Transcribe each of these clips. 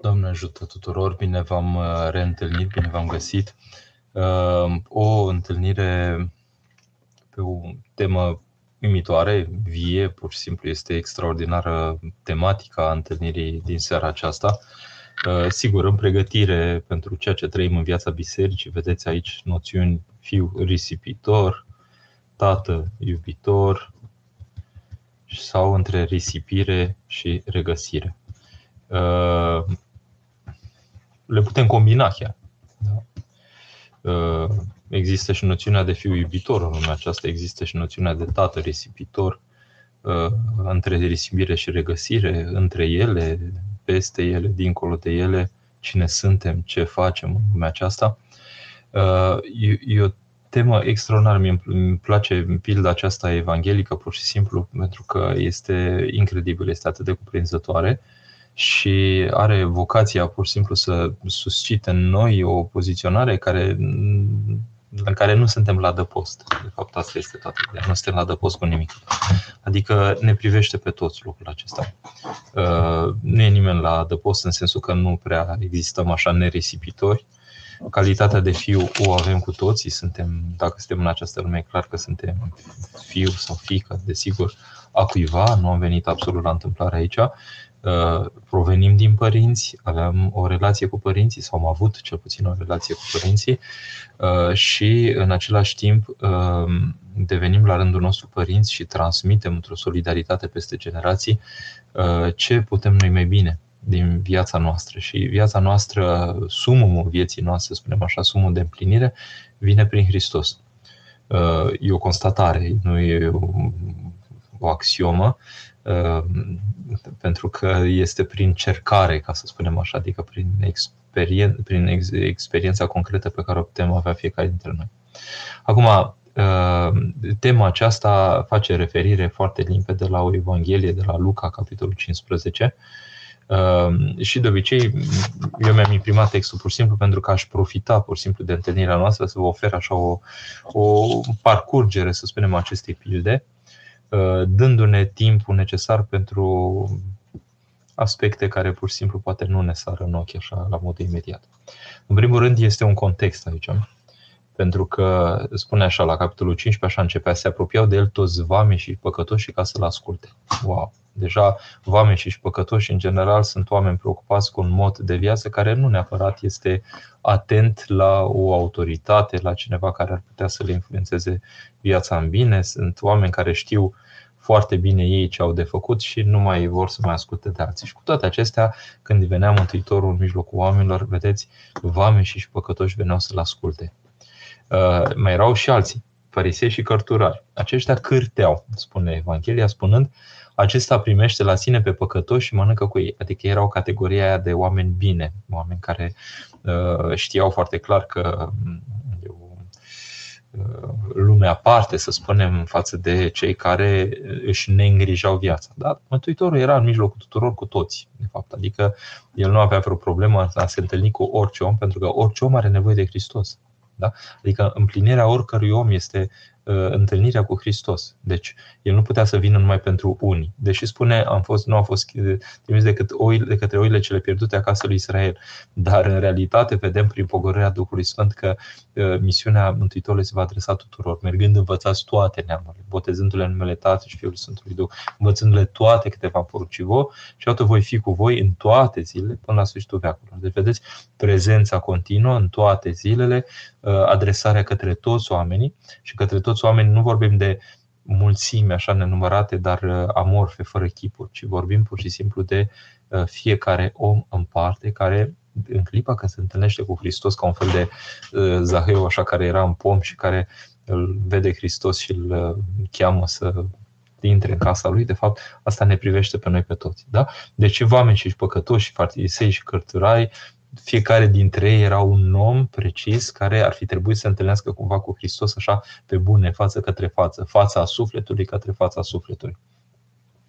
Doamne ajută tuturor, bine v-am uh, reîntâlnit, bine v-am găsit. Uh, o întâlnire pe o temă uimitoare, vie, pur și simplu este extraordinară tematica întâlnirii din seara aceasta. Uh, sigur, în pregătire pentru ceea ce trăim în viața bisericii, vedeți aici noțiuni fiu risipitor, tată iubitor sau între risipire și regăsire le putem combina chiar. Da? Uh, există și noțiunea de fiu iubitor în lumea aceasta, există și noțiunea de tată risipitor, uh, între risipire și regăsire, între ele, peste ele, dincolo de ele, cine suntem, ce facem în lumea aceasta. Uh, e, e o temă extraordinară. Îmi place pilda aceasta evanghelică pur și simplu pentru că este incredibil, este atât de cuprinzătoare și are vocația pur și simplu să suscite în noi o poziționare care, în care nu suntem la dăpost. De fapt, asta este toată ideea. Nu suntem la dăpost cu nimic. Adică ne privește pe toți lucrul acesta. Uh, nu e nimeni la dăpost în sensul că nu prea existăm așa neresipitori. Calitatea de fiu o avem cu toții. Suntem, dacă suntem în această lume, e clar că suntem fiu sau fică, desigur, a cuiva. Nu am venit absolut la întâmplare aici Uh, provenim din părinți, aveam o relație cu părinții sau am avut cel puțin o relație cu părinții uh, și în același timp uh, devenim la rândul nostru părinți și transmitem într-o solidaritate peste generații ce putem noi mai bine din viața noastră și viața noastră, sumul vieții noastre, spunem așa, sumul de împlinire, vine prin Hristos. E o constatare, nu e o, o axiomă, Ehm, pentru că este prin cercare, ca să spunem așa, adică prin, experien- prin ex- experiența concretă pe care o putem avea fiecare dintre noi. Acum, ehm, tema aceasta face referire foarte limpede la o Evanghelie de la Luca, capitolul 15, ehm, și de obicei, eu mi-am imprimat textul pur și simplu pentru că aș profita pur și simplu de întâlnirea noastră să vă ofer așa o, o parcurgere, să spunem, acestei pilde Uh, dându-ne timpul necesar pentru aspecte care pur și simplu poate nu ne sară în ochi așa la modul imediat. În primul rând este un context aici, pentru că spune așa la capitolul 15, așa începea, se apropiau de el toți vame și păcătoși ca să-l asculte. Wow! Deja vame și păcătoși în general sunt oameni preocupați cu un mod de viață care nu neapărat este atent la o autoritate, la cineva care ar putea să le influențeze viața în bine. Sunt oameni care știu foarte bine ei ce au de făcut și nu mai vor să mai asculte de alții. Și cu toate acestea, când venea Mântuitorul în mijlocul oamenilor, vedeți, vame și păcătoși veneau să-l asculte. Uh, mai erau și alții, farisei și cărturari. Aceștia cârteau, spune Evanghelia, spunând, acesta primește la sine pe păcătoși și mănâncă cu ei. Adică erau categoria aia de oameni bine, oameni care uh, știau foarte clar că uh, lume aparte, să spunem, față de cei care își neîngrijau viața. Dar Mântuitorul era în mijlocul tuturor cu toți, de fapt. Adică el nu avea vreo problemă a se întâlni cu orice om, pentru că orice om are nevoie de Hristos. Da? Adică împlinirea oricărui om este Uh, întâlnirea cu Hristos. Deci, el nu putea să vină numai pentru unii. Deși spune, am fost, nu a fost trimis decât oile, de către oile cele pierdute acasă lui Israel. Dar, în realitate, vedem prin pogorârea Duhului Sfânt că uh, misiunea Mântuitorului se va adresa tuturor, mergând învățați toate neamurile, botezându-le în numele Tatălui și Fiului Sfântului Duh, învățându-le toate câte v-am poruncit voi și atât voi fi cu voi în toate zilele până la sfârșitul veacurilor. Deci, vedeți, prezența continuă în toate zilele, uh, adresarea către toți oamenii și către toți oameni nu vorbim de mulțime așa nenumărate, dar uh, amorfe, fără chipuri, ci vorbim pur și simplu de uh, fiecare om în parte care în clipa când se întâlnește cu Hristos ca un fel de uh, Zaheu așa care era în pom și care îl vede Hristos și îl cheamă să intre în casa lui, de fapt, asta ne privește pe noi pe toți. Da? Deci oameni și păcătoși, farisei și cărturai, fiecare dintre ei era un om precis care ar fi trebuit să întâlnească cumva cu Hristos așa pe bune, față către față, fața sufletului către fața sufletului.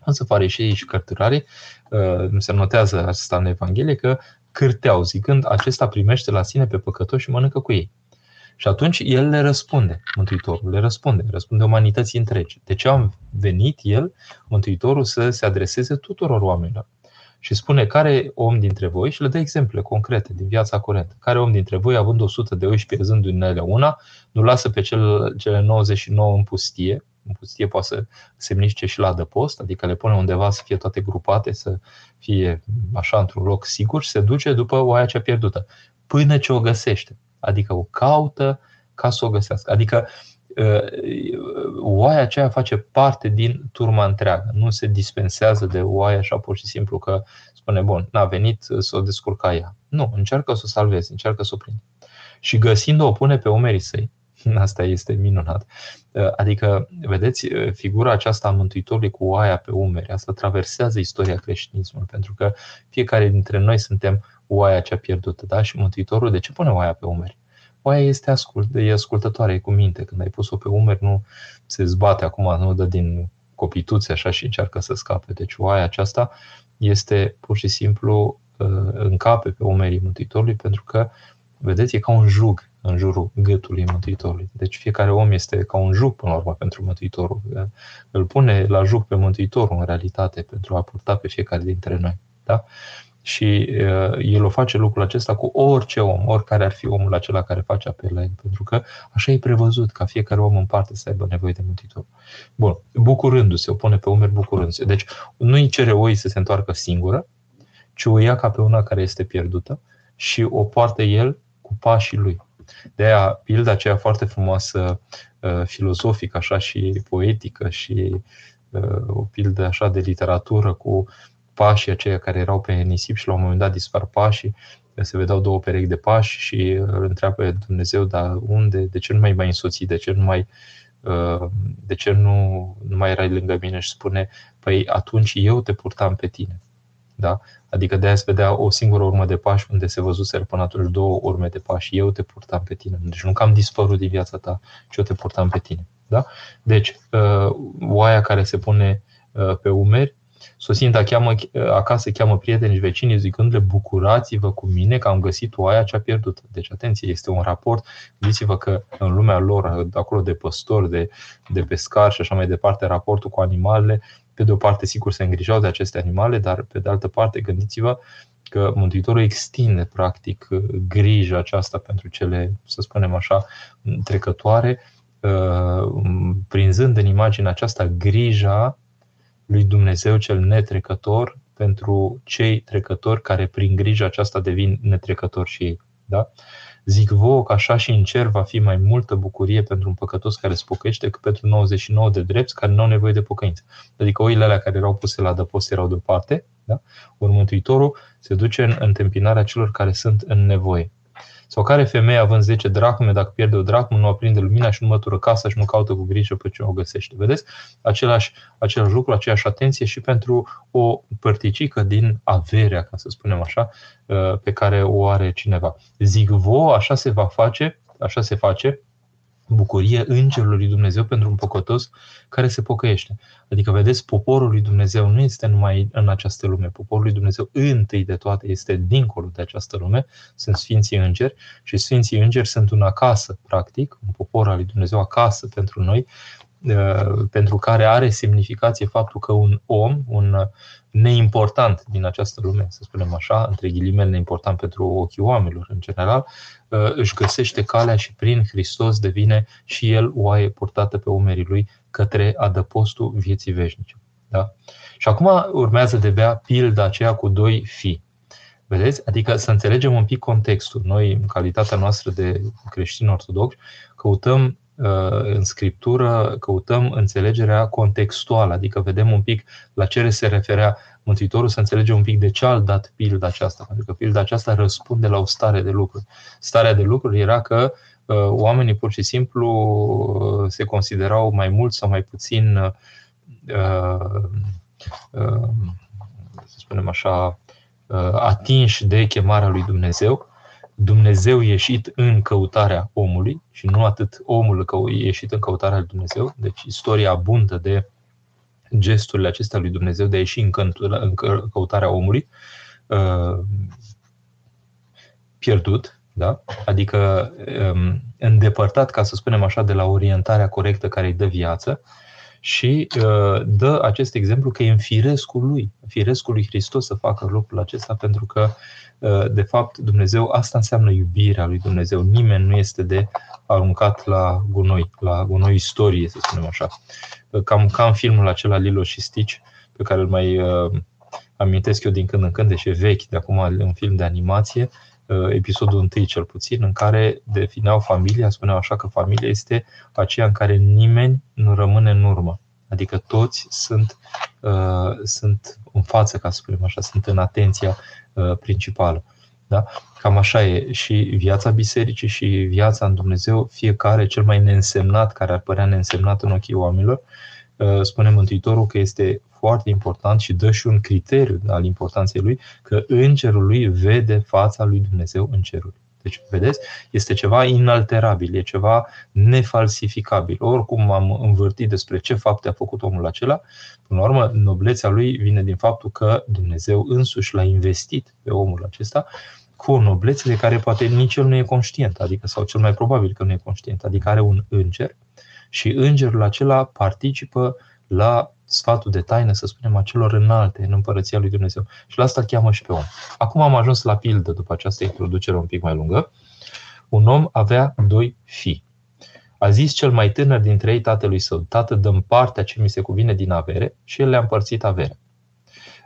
Însă farișeii și cărturarii, uh, se notează asta în Evanghelie, că cârteau, zicând, acesta primește la sine pe păcătoși și mănâncă cu ei. Și atunci el le răspunde, Mântuitorul le răspunde, răspunde umanității întregi. De ce am venit el, Mântuitorul, să se adreseze tuturor oamenilor? Și spune care om dintre voi, și le dă exemple concrete din viața curentă, care om dintre voi, având 100 de oi și pierzându-i ele una, nu lasă pe cel, cele 99 în pustie, în pustie poate să semnifice și la adăpost, adică le pune undeva să fie toate grupate, să fie așa într-un loc sigur și se duce după oaia cea pierdută, până ce o găsește. Adică o caută ca să o găsească. Adică ă, oaia aceea face parte din turma întreagă. Nu se dispensează de oaia așa pur și simplu că spune, bun, n-a venit să o descurca ea. Nu, încearcă să o salveze, încearcă să o prinde. Și găsind-o, o pune pe umerii săi Asta este minunat. Uh, adică, vedeți, uh, figura aceasta a Mântuitorului cu oaia pe umeri, asta traversează istoria creștinismului, pentru că fiecare dintre noi suntem oaia cea pierdută, da? Și Mântuitorul, de ce pune oaia pe umeri? Oaia este ascult, e ascultătoare, e cu minte. Când ai pus-o pe umeri, nu se zbate acum, nu dă din copituțe așa și încearcă să scape. Deci oaia aceasta este pur și simplu uh, încape pe umerii Mântuitorului pentru că, vedeți, e ca un jug în jurul gâtului Mântuitorului. Deci fiecare om este ca un jug până la urmă pentru Mântuitorul. Îl pune la jug pe Mântuitorul în realitate pentru a purta pe fiecare dintre noi. Da? Și uh, el o face lucrul acesta cu orice om, oricare ar fi omul acela care face apel la el, pentru că așa e prevăzut ca fiecare om în parte să aibă nevoie de Mântuitor. Bun, bucurându-se, o pune pe umeri bucurându-se. Deci nu îi cere oi să se întoarcă singură, ci o ia ca pe una care este pierdută și o poartă el cu pașii lui. De aia, pilda aceea foarte frumoasă, uh, filozofică, așa și poetică și uh, o pildă așa de literatură cu pașii aceia care erau pe nisip și la un moment dat dispar pașii, se vedeau două perechi de pași și îl întreabă pe Dumnezeu, dar unde, de ce nu mai mai însoți, de ce nu mai uh, de ce nu, nu mai erai lângă mine și spune, păi atunci eu te purtam pe tine. Da? Adică de aia se vedea o singură urmă de pași unde se văzuseră până atunci două urme de pași. Eu te purtam pe tine. Deci nu că am dispărut din viața ta, ci eu te purtam pe tine. Da? Deci, uh, oaia care se pune uh, pe umeri, Sosinta cheamă, uh, acasă cheamă prietenii și vecinii zicându-le bucurați-vă cu mine că am găsit oaia cea pierdută. Deci atenție, este un raport. Gândiți-vă că în lumea lor, acolo de păstori, de, de pescari și așa mai departe, raportul cu animalele pe de o parte, sigur, se îngrijau de aceste animale, dar pe de altă parte, gândiți-vă că Mântuitorul extinde, practic, grija aceasta pentru cele, să spunem așa, trecătoare, uh, prinzând în imaginea aceasta grija lui Dumnezeu cel netrecător pentru cei trecători care prin grija aceasta devin netrecători și ei. Da? Zic vouă că așa și în cer va fi mai multă bucurie pentru un păcătos care spocăiește decât pentru 99 de drepți care nu au nevoie de pocăință. Adică oile alea care erau puse la adăpost erau deoparte, da? ori Mântuitorul se duce în întâmpinarea celor care sunt în nevoie. Sau care femeie având 10 dracme, dacă pierde o dracmă, nu aprinde lumina și nu mătură casa și nu caută cu grijă pe ce o găsește. Vedeți? Același, același lucru, aceeași atenție și pentru o părticică din averea, ca să spunem așa, uh, pe care o are cineva. Zic vouă, așa se va face, așa se face, bucurie îngerului lui Dumnezeu pentru un păcătos care se pocăiește. Adică, vedeți, poporul lui Dumnezeu nu este numai în această lume. Poporul lui Dumnezeu, întâi de toate, este dincolo de această lume. Sunt Sfinții Îngeri și Sfinții Îngeri sunt un acasă, practic, un popor al lui Dumnezeu acasă pentru noi, uh, pentru care are semnificație faptul că un om, un neimportant din această lume, să spunem așa, între ghilimele neimportant pentru ochii oamenilor în general, uh, își găsește calea și prin Hristos devine și el oaie purtată pe umerii lui către adăpostul vieții veșnice. Da? Și acum urmează de bea pilda aceea cu doi fii. Vedeți? Adică să înțelegem un pic contextul. Noi, în calitatea noastră de creștini ortodoxi, căutăm Uh, în scriptură căutăm înțelegerea contextuală, adică vedem un pic la ce se referea Mântuitorul, să înțelegem un pic de ce a dat pilda aceasta, pentru că pilda aceasta răspunde la o stare de lucruri. Starea de lucruri era că uh, oamenii pur și simplu uh, se considerau mai mult sau mai puțin, uh, uh, să spunem așa, uh, atinși de chemarea lui Dumnezeu Dumnezeu ieșit în căutarea omului și nu atât omul ieșit în căutarea lui Dumnezeu. Deci istoria abundă de gesturile acestea lui Dumnezeu de a ieși în căutarea omului uh, pierdut, da? adică um, îndepărtat, ca să spunem așa, de la orientarea corectă care îi dă viață și uh, dă acest exemplu că e în firescul lui, firescul lui Hristos să facă lucrul acesta pentru că uh, de fapt Dumnezeu, asta înseamnă iubirea lui Dumnezeu. Nimeni nu este de aruncat la gunoi, la gunoi istorie, să spunem așa. Uh, cam ca în filmul acela Lilo și Stitch, pe care îl mai uh, amintesc eu din când în când, deși e vechi, de acum un film de animație, Uh, episodul întâi cel puțin, în care defineau familia, spuneau așa că familia este aceea în care nimeni nu rămâne în urmă. Adică toți sunt, uh, sunt în față, ca să spunem așa, sunt în atenția uh, principală. Da? Cam așa e și viața bisericii și viața în Dumnezeu, fiecare cel mai neînsemnat, care ar părea neînsemnat în ochii oamenilor, uh, spune Mântuitorul că este foarte important și dă și un criteriu al importanței lui, că îngerul lui vede fața lui Dumnezeu în cerul. Deci, vedeți, este ceva inalterabil, e ceva nefalsificabil. Oricum am învârtit despre ce fapte a făcut omul acela, până la urmă, noblețea lui vine din faptul că Dumnezeu însuși l-a investit pe omul acesta cu o noblețe de care poate nici el nu e conștient, adică sau cel mai probabil că nu e conștient, adică are un înger și îngerul acela participă la sfatul de taină, să spunem, a celor înalte în împărăția lui Dumnezeu. Și la asta îl cheamă și pe om. Acum am ajuns la pildă, după această introducere un pic mai lungă. Un om avea doi fii. A zis cel mai tânăr dintre ei tatălui său, tată, dăm partea ce mi se cuvine din avere și el le-a împărțit avere.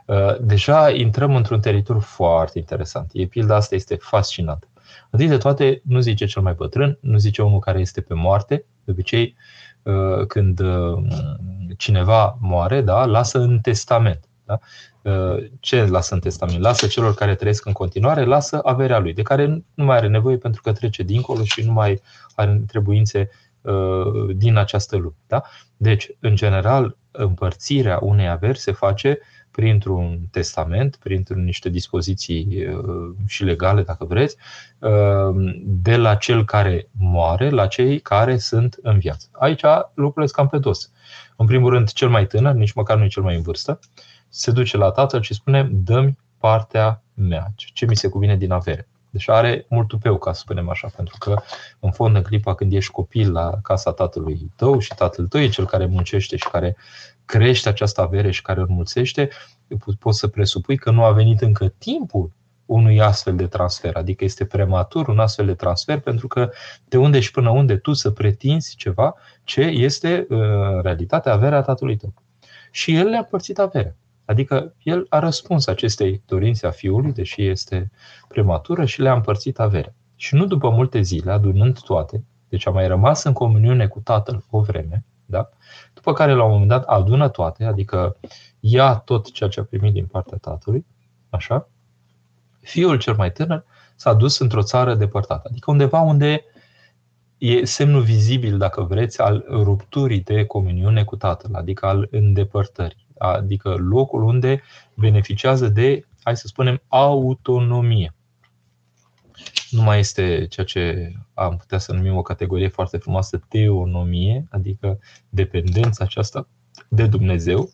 Uh, deja intrăm într-un teritoriu foarte interesant. E pilda asta este fascinantă. Întâi de toate, nu zice cel mai bătrân, nu zice unul care este pe moarte. De obicei, uh, când uh, cineva moare, da, lasă în testament. Da? Uh, ce lasă în testament? Lasă celor care trăiesc în continuare, lasă averea lui, de care nu mai are nevoie pentru că trece dincolo și nu mai are trebuințe uh, din această lume. Da? Deci, în general, împărțirea unei averi se face printr-un testament, printr-un niște dispoziții uh, și legale, dacă vreți, de la cel care moare la cei care sunt în viață. Aici lucrurile sunt cam pe dos. În primul rând, cel mai tânăr, nici măcar nu e cel mai în vârstă, se duce la tatăl și spune, dă-mi partea mea, ce mi se cuvine din avere. Deci are mult tupeu, ca să spunem așa, pentru că, în fond, în clipa când ești copil la casa tatălui tău și tatăl tău e cel care muncește și care crește această avere și care înmulțește, poți să presupui că nu a venit încă timpul unui astfel de transfer. Adică este prematur un astfel de transfer pentru că de unde și până unde tu să pretinzi ceva ce este uh, în realitate averea tatălui tău. Și el le-a părțit averea. Adică el a răspuns acestei dorințe a fiului, deși este prematură, și le-a împărțit averea. Și nu după multe zile, adunând toate, deci a mai rămas în comuniune cu tatăl o vreme, da? după care la un moment dat adună toate, adică ia tot ceea ce a primit din partea tatălui, așa, fiul cel mai tânăr s-a dus într-o țară depărtată, adică undeva unde e semnul vizibil, dacă vreți, al rupturii de comuniune cu Tatăl, adică al îndepărtării, adică locul unde beneficiază de, hai să spunem, autonomie. Nu mai este ceea ce am putea să numim o categorie foarte frumoasă, teonomie, adică dependența aceasta de Dumnezeu,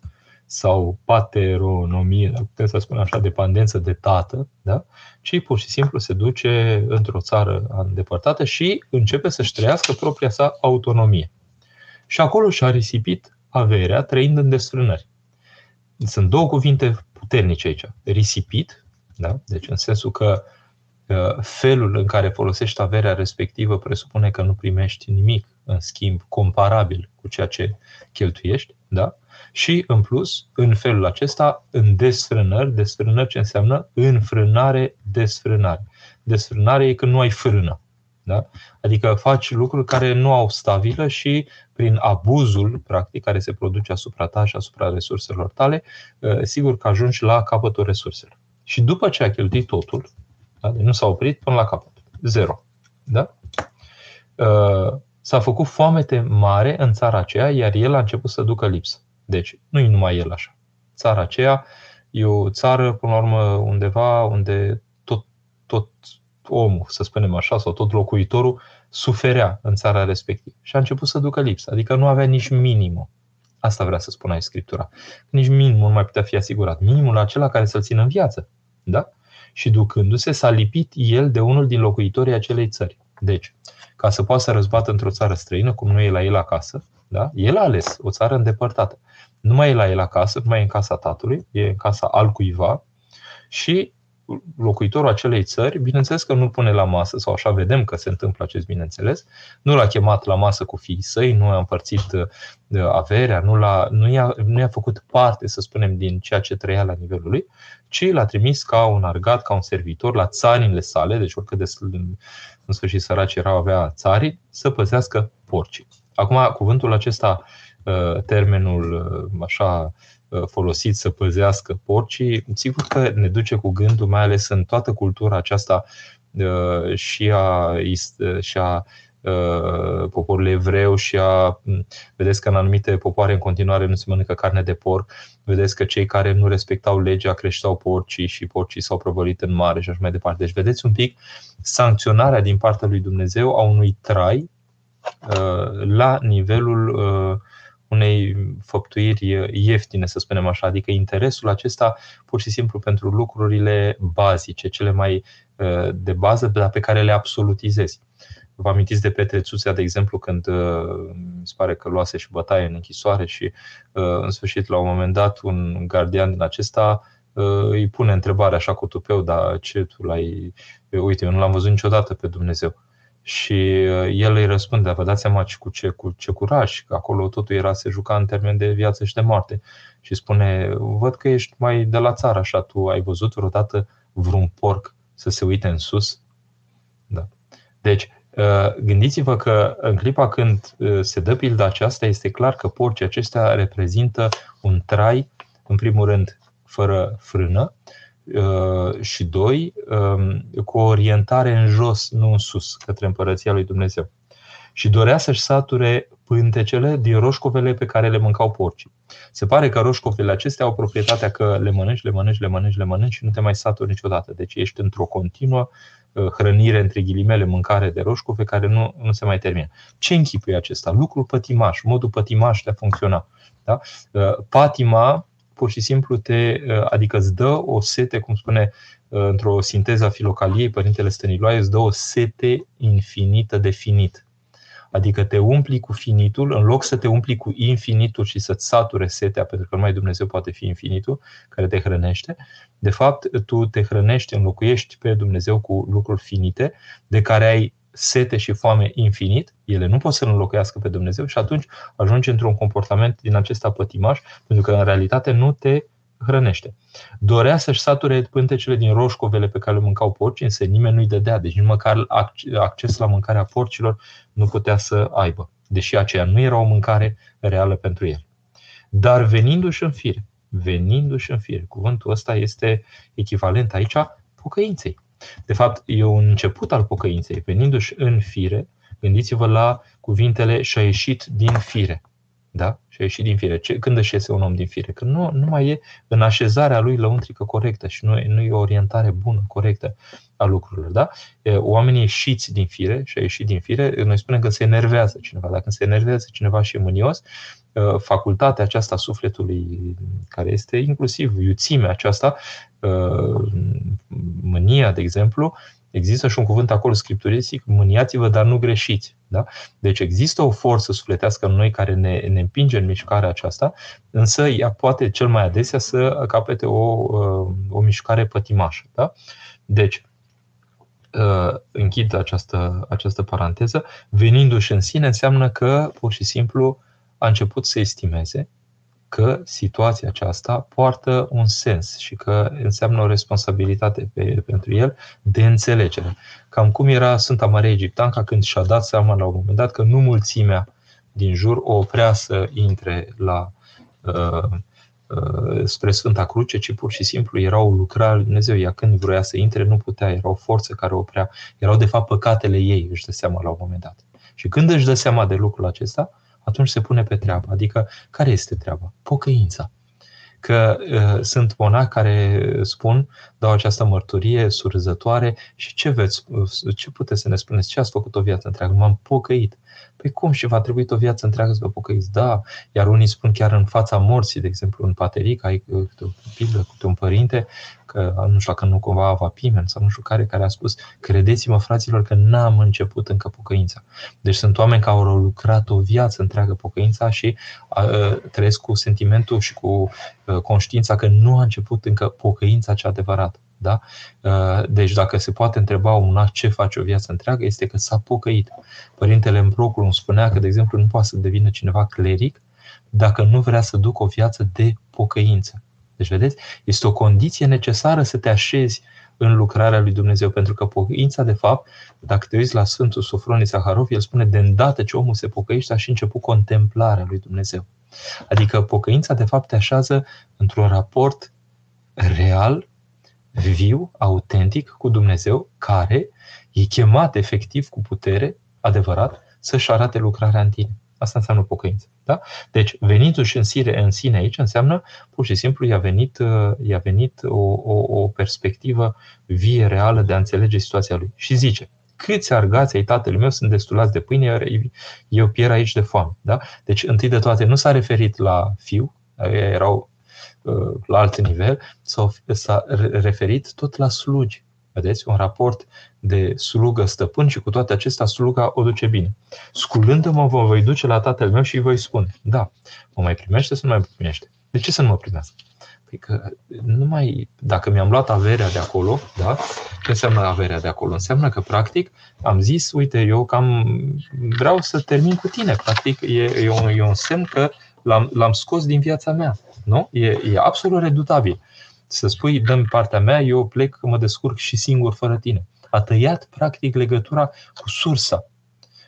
sau pateronomie, dacă putem să spunem așa, dependență de tată, da? ci pur și simplu se duce într-o țară îndepărtată și începe să-și trăiască propria sa autonomie. Și acolo și-a risipit averea trăind în desfrânări. Sunt două cuvinte puternice aici. Risipit, da? deci în sensul că felul în care folosești averea respectivă presupune că nu primești nimic în schimb comparabil cu ceea ce cheltuiești, da? Și, în plus, în felul acesta, în desfrânări, desfrânări ce înseamnă înfrânare, desfrânare. Desfrânare e când nu ai frână. Da? Adică faci lucruri care nu au stabilă și prin abuzul practic care se produce asupra ta și asupra resurselor tale, ă, sigur că ajungi la capătul resurselor. Și după ce a cheltuit totul, da? deci nu s-a oprit până la capăt, zero. Da? Ă, s-a făcut foamete mare în țara aceea, iar el a început să ducă lipsă. Deci, nu e numai el așa. Țara aceea e o țară, până la urmă, undeva unde tot, tot omul, să spunem așa, sau tot locuitorul suferea în țara respectivă. Și a început să ducă lipsă, adică nu avea nici minimul. Asta vrea să spună aici Scriptura. Nici minimul nu mai putea fi asigurat. Minimul acela care să-l țină în viață. Da? Și ducându-se, s-a lipit el de unul din locuitorii acelei țări. Deci, ca să poată să răzbată într-o țară străină, cum nu e la el acasă, Da? El a ales o țară îndepărtată. Nu mai e la el acasă, nu mai e în casa tatălui, e în casa altcuiva și locuitorul acelei țări, bineînțeles că nu-l pune la masă, sau așa vedem că se întâmplă acest bineînțeles, nu l-a chemat la masă cu fiii săi, nu a împărțit uh, averea, nu, l-a, nu, i-a, nu i-a făcut parte, să spunem, din ceea ce trăia la nivelul lui, ci l-a trimis ca un argat, ca un servitor la țarinile sale, deci oricât de în sfârșit săraci erau avea țarii, să păzească porcii. Acum, cuvântul acesta, uh, termenul uh, așa Uh, folosit să păzească porcii, sigur că ne duce cu gândul, mai ales în toată cultura aceasta uh, și a, uh, și a poporul evreu și a, vedeți că în anumite popoare în continuare nu se mănâncă carne de porc, vedeți că cei care nu respectau legea creșteau porcii și porcii s-au prăvălit în mare și așa mai departe. Deci vedeți un pic sancționarea din partea lui Dumnezeu a unui trai la nivelul unei făptuiri ieftine, să spunem așa, adică interesul acesta pur și simplu pentru lucrurile bazice, cele mai uh, de bază, dar pe care le absolutizezi. Vă amintiți de Petre Țuțea, de exemplu, când uh, mi se pare că luase și bătaie în închisoare și uh, în sfârșit, la un moment dat, un gardian din acesta îi pune întrebarea așa cu tupeu, dar ce tu l-ai... Uite, eu nu l-am văzut niciodată pe Dumnezeu și uh, el îi răspunde, vă dați seama cu ce, cu ce curaj, că acolo totul era să juca în termen de viață și de moarte. Și spune, văd că ești mai de la țară așa, tu ai văzut vreodată vreun porc să se uite în sus? Da. Deci, uh, gândiți-vă că în clipa când uh, se dă pilda aceasta, este clar că porcii acestea reprezintă un trai, în primul rând, fără frână, Uh, și doi, um, cu o orientare în jos, nu în sus, către împărăția lui Dumnezeu. Și dorea să-și sature pântecele din roșcovele pe care le mâncau porcii. Se pare că roșcovele acestea au proprietatea că le mănânci, le mănânci, le mănânci, le mănânci și nu te mai saturi niciodată. Deci ești într-o continuă uh, hrănire, între ghilimele, mâncare de roșcove care nu, nu se mai termină. Ce închipuie acesta? Lucrul pătimaș, modul pătimaș de a funcționa. Da? Uh, patima pur și simplu te, uh, adică îți dă o sete, cum spune uh, într-o sinteză a filocaliei, Părintele Stăniloae, îți dă o sete infinită de finit. Adică te umpli cu finitul, în loc să te umpli cu infinitul și să-ți sature setea, pentru că numai Dumnezeu poate fi infinitul care te hrănește, de fapt tu te hrănești, înlocuiești pe Dumnezeu cu lucruri finite, de care ai sete și foame infinit, ele nu pot să înlocuiască pe Dumnezeu și atunci ajungi într-un comportament din acesta pătimaș, pentru că în realitate nu te hrănește. Dorea să-și sature pântecele din roșcovele pe care le mâncau porci, însă nimeni nu-i dădea, deci nici măcar acces la mâncarea porcilor nu putea să aibă, deși aceea nu era o mâncare reală pentru el. Dar venindu-și în fire, venindu-și în fire, cuvântul ăsta este echivalent aici pocăinței. De fapt, e un început al pocăinței. Venindu-și în fire, gândiți-vă la cuvintele și-a ieșit din fire. Da? Și a ieșit din fire. Ce, când își iese un om din fire? Când nu, nu mai e în așezarea lui lăuntrică corectă și nu e, nu e o orientare bună, corectă a lucrurilor. Da? Oamenii ieșiți din fire și a ieșit din fire, noi spunem că se enervează cineva. Dacă se enervează cineva și e mânios, ă, facultatea aceasta a sufletului, care este inclusiv iuțimea aceasta, ă, mânia, de exemplu, Există și un cuvânt acolo scripturistic, mâniați-vă, dar nu greșiți. Da? Deci există o forță sufletească în noi care ne, ne împinge în mișcarea aceasta, însă ea poate cel mai adesea să capete o, o mișcare pătimașă. Da? Deci, închid această, această paranteză, venindu-și în sine înseamnă că pur și simplu a început să estimeze că situația aceasta poartă un sens și că înseamnă o responsabilitate pe, pentru el de înțelegere. Cam cum era Sfânta Maria Egiptanca când și-a dat seama la un moment dat că nu mulțimea din jur o oprea să intre la uh, uh, spre Sfânta Cruce, ci pur și simplu era o lucrare lui Dumnezeu. Ea când vrea să intre, nu putea, era o forță care oprea. Erau de fapt păcatele ei, își dă seama la un moment dat. Și când își dă seama de lucrul acesta, atunci se pune pe treabă. Adică, care este treaba? Pocăința. Că uh, sunt monaci care spun, dau această mărturie surzătoare și ce veți, ce puteți să ne spuneți? Ce ați făcut o viață întreagă? M-am pocăit. Păi cum și va trebui o viață întreagă să vă pocăiți? Da, iar unii spun chiar în fața morții, de exemplu în pateric, ai câte o pildă, câte un părinte, că nu știu dacă nu cumva Ava Pimen sau nu știu care, care a spus credeți-mă fraților că n-am început încă pocăința. Deci sunt oameni care au lucrat o viață întreagă pocăința și uh, trăiesc cu sentimentul și cu uh, conștiința că nu a început încă pocăința cea adevărată. Da? Uh, deci dacă se poate întreba un ce face o viață întreagă, este că s-a pocăit. Părintele Împrocul îmi spunea că, de exemplu, nu poate să devină cineva cleric dacă nu vrea să ducă o viață de pocăință. Deci, vedeți, este o condiție necesară să te așezi în lucrarea lui Dumnezeu, pentru că pocăința, de fapt, dacă te uiți la Sfântul Sofronie Zaharov, el spune de îndată ce omul se pocăiește, a și început contemplarea lui Dumnezeu. Adică pocăința, de fapt, te așează într-un raport real viu, autentic cu Dumnezeu, care e chemat efectiv cu putere, adevărat, să-și arate lucrarea în tine. Asta înseamnă pocăință. Da? Deci, venitul în sine, în sine aici înseamnă, pur și simplu, i-a venit, i-a venit o, o, o perspectivă vie, reală de a înțelege situația lui. Și zice, câți argați ai tatălui meu sunt destulați de pâine, eu pierd aici de foame. Da? Deci, întâi de toate, nu s-a referit la fiu, erau Uh, la alt nivel, s-a referit tot la slugi. Vedeți? Un raport de slugă stăpân și cu toate acestea sluga o duce bine. Sculându-mă, vă voi duce la tatăl meu și îi voi spune, da, mă mai primește sau nu mai primește? De ce să nu mă primească? Păi că numai dacă mi-am luat averea de acolo, da? Ce înseamnă averea de acolo? Înseamnă că, practic, am zis, uite, eu cam vreau să termin cu tine. Practic, e, e, un, e un semn că l-am, l-am scos din viața mea. Nu? E, e absolut redutabil. Să spui, dăm partea mea, eu plec, mă descurc și singur fără tine. A tăiat, practic, legătura cu sursa.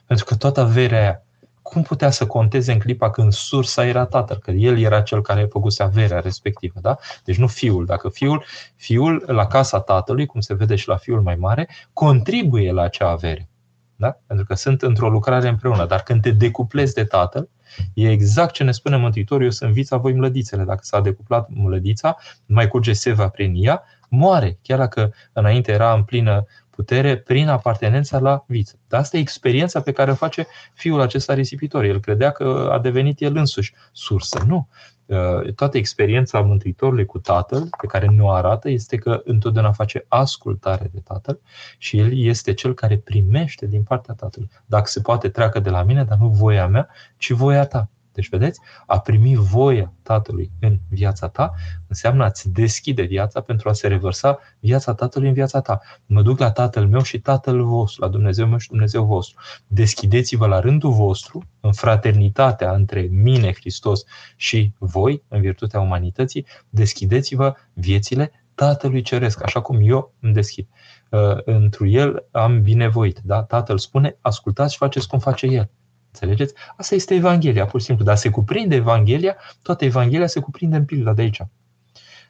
Pentru că toată averea aia, cum putea să conteze în clipa când sursa era tatăl? Că el era cel care a făcut averea respectivă. Da? Deci nu fiul. Dacă fiul, fiul la casa tatălui, cum se vede și la fiul mai mare, contribuie la acea avere. Da? Pentru că sunt într-o lucrare împreună. Dar când te decuplezi de tatăl, E exact ce ne spune Mântuitorul, eu sunt vița, voi mlădițele. Dacă s-a decuplat mlădița, mai curge seva prin ea, moare, chiar dacă înainte era în plină putere, prin apartenența la viță. Dar asta e experiența pe care o face fiul acesta risipitor. El credea că a devenit el însuși sursă. Nu. Uh, toată experiența Mântuitorului cu Tatăl, pe care nu o arată, este că întotdeauna face ascultare de Tatăl și El este Cel care primește din partea Tatălui. Dacă se poate, treacă de la mine, dar nu voia mea, ci voia ta. Deci, vedeți, a primi voia Tatălui în viața ta înseamnă a-ți deschide viața pentru a se revărsa viața Tatălui în viața ta. Mă duc la Tatăl meu și Tatăl vostru, la Dumnezeu meu și Dumnezeu vostru. Deschideți-vă la rândul vostru, în fraternitatea între mine, Hristos, și voi, în virtutea umanității, deschideți-vă viețile Tatălui Ceresc, așa cum eu îmi deschid. Uh, întru El am binevoit. Da? Tatăl spune, ascultați și faceți cum face El. Înțelegeți? Asta este Evanghelia, pur și simplu. Dar se cuprinde Evanghelia, toată Evanghelia se cuprinde în pilda de aici.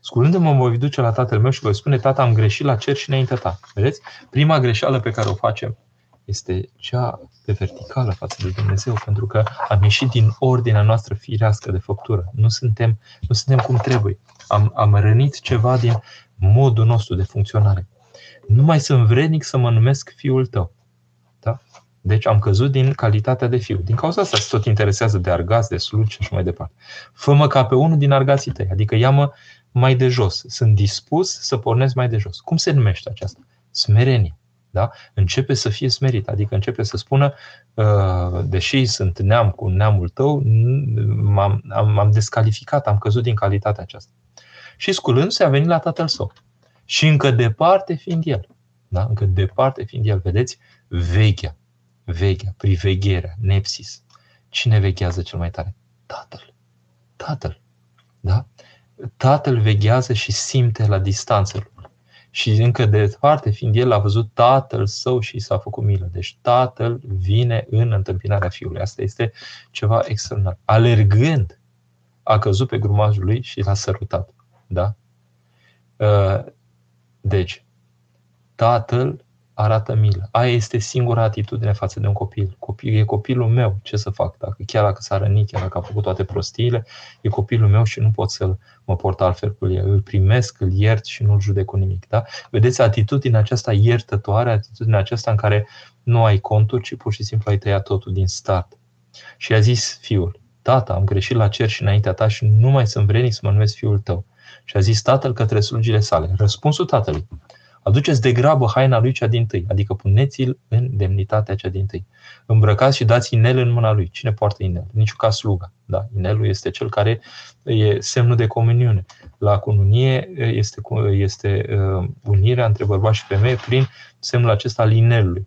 Sculându-mă, mă voi duce la tatăl meu și voi spune, tata, am greșit la cer și înaintea ta. Vedeți? Prima greșeală pe care o facem este cea pe verticală față de Dumnezeu, pentru că am ieșit din ordinea noastră firească de făptură. Nu suntem, nu suntem cum trebuie. Am, am rănit ceva din modul nostru de funcționare. Nu mai sunt vrednic să mă numesc fiul tău. Da? Deci am căzut din calitatea de fiu. Din cauza asta se tot interesează de argați, de slugi și așa mai departe. Fă-mă ca pe unul din argații tăi, adică ia-mă mai de jos. Sunt dispus să pornesc mai de jos. Cum se numește aceasta? Smerenie. Da? Începe să fie smerit, adică începe să spună, uh, deși sunt neam cu neamul tău, m-am, am, descalificat, am căzut din calitatea aceasta. Și sculându-se a venit la tatăl său. Și încă departe fiind el. Da? Încă departe fiind el, vedeți, vechea vechea, privegherea, nepsis. Cine veghează cel mai tare? Tatăl. Tatăl. Da? Tatăl veghează și simte la distanță Și încă de departe, fiind el a văzut tatăl său și s-a făcut milă. Deci tatăl vine în întâmpinarea fiului. Asta este ceva extraordinar. Alergând, a căzut pe grumajul lui și l-a sărutat. Da? Uh, deci, tatăl arată milă. Aia este singura atitudine față de un copil. Copil, e copilul meu, ce să fac? Dacă, chiar dacă s-a rănit, chiar dacă a făcut toate prostiile, e copilul meu și nu pot să-l mă port altfel cu el. Îl primesc, îl iert și nu-l judec cu nimic. Da? Vedeți atitudinea aceasta iertătoare, atitudinea aceasta în care nu ai conturi, ci pur și simplu ai tăiat totul din start. Și a zis fiul, tata, am greșit la cer și înaintea ta și nu mai sunt vrednic să mă numesc fiul tău. Și a zis tatăl către slugile sale. Răspunsul tatălui. Aduceți de grabă haina lui cea din tâi, adică puneți-l în demnitatea cea din tâi. Îmbrăcați și dați inel în mâna lui. Cine poartă inel? Niciun ca sluga. Da, inelul este cel care e semnul de comuniune. La cununie este, este uh, unirea între bărbați și femeie prin semnul acesta al inelului.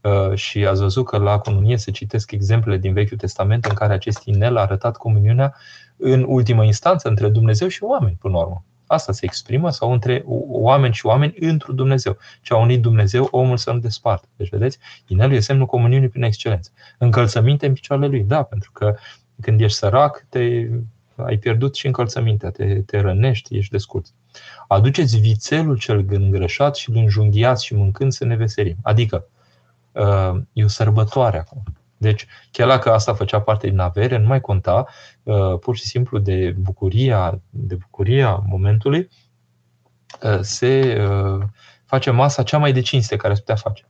Uh, și ați văzut că la cununie se citesc exemple din Vechiul Testament în care acest inel a arătat comuniunea în ultimă instanță între Dumnezeu și oameni, până la urmă. Asta se exprimă sau între oameni și oameni într Dumnezeu. Ce a unit Dumnezeu, omul să nu despartă. Deci, vedeți, inelul e semnul comuniunii prin excelență. Încălțăminte în picioarele lui, da, pentru că când ești sărac, te, ai pierdut și încălțămintea, te, te rănești, ești descurț. Aduceți vițelul cel îngrășat și îl înjunghiați și mâncând să ne veselim. Adică, uh, e o sărbătoare acum. Deci, chiar dacă asta făcea parte din avere, nu mai conta, uh, pur și simplu de bucuria, de bucuria momentului, uh, se uh, face masa cea mai de cinste care se putea face.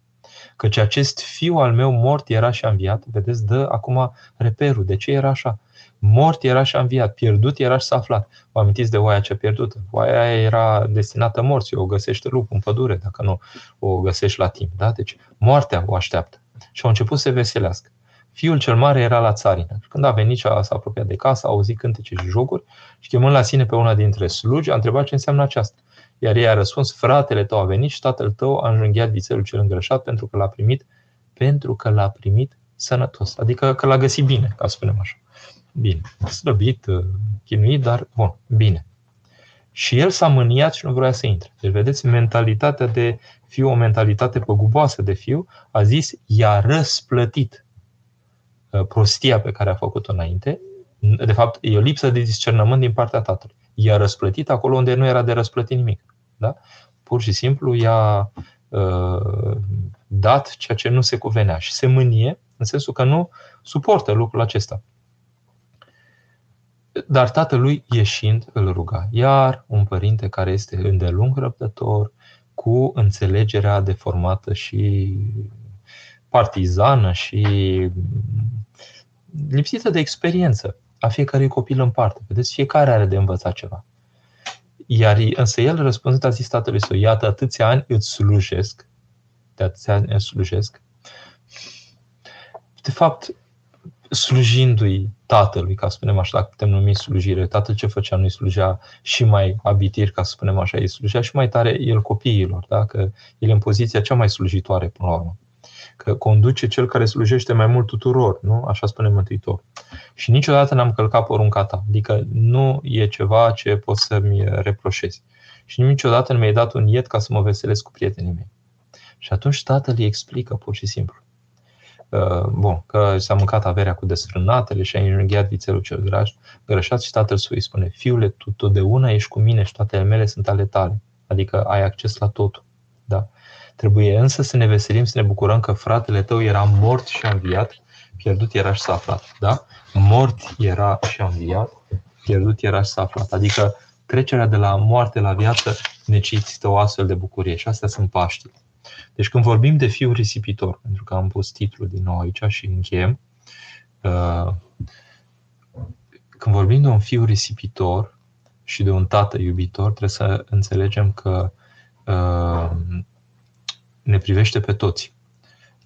Căci acest fiu al meu mort era și înviat, vedeți, dă acum reperul. De ce era așa? Mort era și înviat, pierdut era și s-a aflat. Vă amintiți de oaia cea pierdută? Oaia era destinată morții, o găsește lupul în pădure, dacă nu o găsești la timp. Da? Deci moartea o așteaptă. Și au început să se veselească. Fiul cel mare era la țarină. Când a venit și a, s-a apropiat de casă, a auzit cântece și jocuri și chemând la sine pe una dintre slugi, a întrebat ce înseamnă aceasta. Iar ei a răspuns, fratele tău a venit și tatăl tău a înjunghiat vițelul cel îngrășat pentru că l-a primit, pentru că l-a primit sănătos. Adică că l-a găsit bine, ca să spunem așa. Bine. Slăbit, uh, chinuit, dar bun, bine. Și el s-a mâniat și nu vrea să intre. Deci, vedeți, mentalitatea de fiu, o mentalitate păguboasă de fiu, a zis, i-a răsplătit Uh, prostia pe care a făcut-o înainte, de fapt, e o lipsă de discernământ din partea tatălui. I-a răsplătit acolo unde nu era de răsplătit nimic. Da? Pur și simplu i-a uh, dat ceea ce nu se cuvenea și se mânie, în sensul că nu suportă lucrul acesta. Dar tatălui ieșind îl ruga. Iar un părinte care este îndelung răbdător, cu înțelegerea deformată și partizană și lipsită de experiență a fiecărui copil în parte. Vedeți, fiecare are de învățat ceva. Iar însă el răspunzând a zis tatălui său, iată atâția ani îți slujesc, de atâția ani îți slujesc. De fapt, slujindu-i tatălui, ca să spunem așa, dacă putem numi slujire, tatăl ce făcea, nu-i slujea și mai abitir, ca să spunem așa, îi slujea și mai tare el copiilor, da? că el e în poziția cea mai slujitoare până la urmă că conduce cel care slujește mai mult tuturor, nu? Așa spune Mântuitor. Și niciodată n-am călcat porunca ta, adică nu e ceva ce pot să-mi reproșezi. Și niciodată nu mi-ai dat un iet ca să mă veselesc cu prietenii mei. Și atunci tatăl îi explică pur și simplu. Uh, bun, că s-a mâncat averea cu desfrânatele și a înjunghiat vițelul cel graș, grășat și tatăl său îi spune, fiule, tu totdeauna ești cu mine și toate ale mele sunt ale tale. Adică ai acces la totul. Da? Trebuie însă să ne veselim, să ne bucurăm că fratele tău era mort și a înviat, pierdut era și s-a aflat. Da? Mort era și a înviat, pierdut era și s-a aflat. Adică trecerea de la moarte la viață necesită o astfel de bucurie și astea sunt Paștile. Deci când vorbim de fiul risipitor, pentru că am pus titlul din nou aici și încheiem, uh, când vorbim de un fiu risipitor și de un tată iubitor, trebuie să înțelegem că uh, ne privește pe toți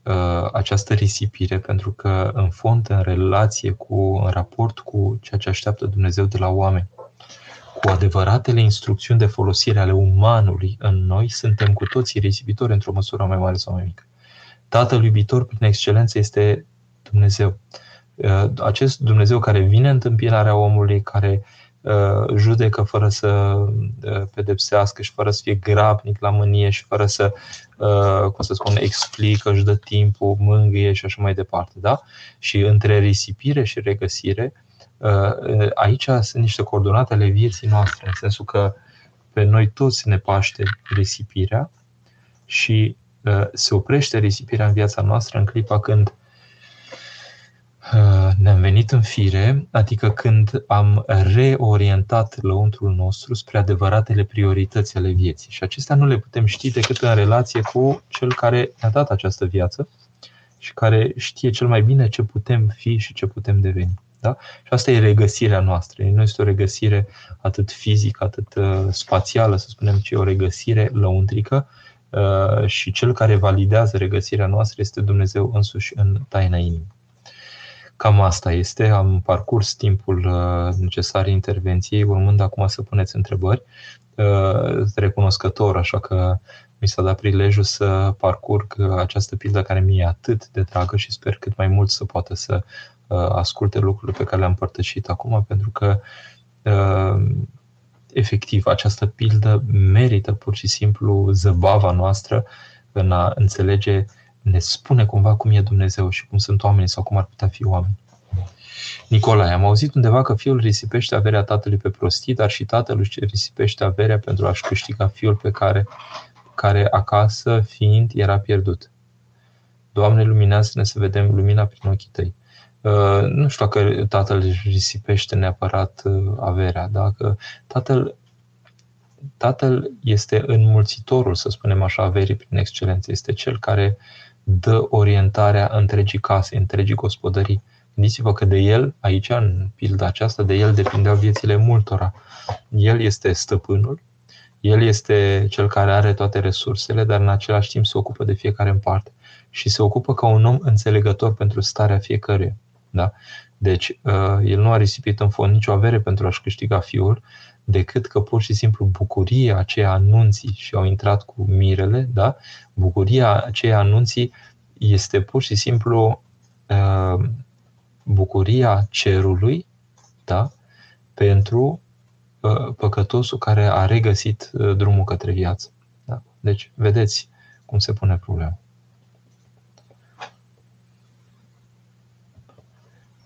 uh, această risipire, pentru că în fond, în relație cu, în raport cu ceea ce așteaptă Dumnezeu de la oameni, cu adevăratele instrucțiuni de folosire ale umanului în noi, suntem cu toții risipitori într-o măsură mai mare sau mai mică. Tatăl iubitor, prin excelență, este Dumnezeu. Uh, acest Dumnezeu care vine în întâmpinarea omului, care Uh, judecă fără să uh, pedepsească și fără să fie grabnic la mânie și fără să, uh, cum să spun, explică, își dă timpul, mângâie și așa mai departe. Da? Și între risipire și regăsire, aici sunt niște coordonate ale vieții noastre, în sensul că pe noi toți ne paște risipirea și uh, se oprește risipirea în viața noastră în clipa când uh, ne-am venit în fire, adică când am reorientat lăuntrul nostru spre adevăratele priorități ale vieții. Și acestea nu le putem ști decât în relație cu cel care ne-a dat această viață și care știe cel mai bine ce putem fi și ce putem deveni. Da? Și asta e regăsirea noastră. Nu este o regăsire atât fizică, atât uh, spațială, să spunem, ci o regăsire lăuntrică uh, și cel care validează regăsirea noastră este Dumnezeu însuși în taina inimii. Cam asta este. Am parcurs timpul uh, necesar intervenției, urmând acum să puneți întrebări. Recunoscător, așa că mi s-a dat prilejul să parcurg această pildă care mi-e atât de dragă și sper cât mai mult să poată să uh, asculte lucrurile pe care le-am împărtășit acum, pentru că uh, efectiv această pildă merită pur și simplu zăbava noastră în a înțelege, ne spune cumva cum e Dumnezeu și cum sunt oamenii sau cum ar putea fi oameni. Nicolae, am auzit undeva că fiul risipește averea tatălui pe prostii, dar și tatăl își risipește averea pentru a-și câștiga fiul pe care care acasă fiind era pierdut. Doamne, luminează-ne să vedem lumina prin ochii tăi. Uh, nu știu dacă tatăl își risipește neapărat uh, averea, dacă tatăl, tatăl este înmulțitorul, să spunem așa, averii prin excelență. Este cel care dă orientarea întregii case, întregii gospodării. Gândiți-vă că de el, aici, în pilda aceasta, de el depindeau viețile multora. El este stăpânul, el este cel care are toate resursele, dar în același timp se ocupă de fiecare în parte. Și se ocupă ca un om înțelegător pentru starea fiecăruia. Da? Deci, uh, el nu a risipit în fond nicio avere pentru a-și câștiga fiul, decât că pur și simplu bucuria aceea anunții și au intrat cu mirele, da? bucuria aceea anunții este pur și simplu uh, bucuria cerului da? pentru Uh, păcătosul care a regăsit uh, drumul către viață. Da? Deci, vedeți cum se pune problema.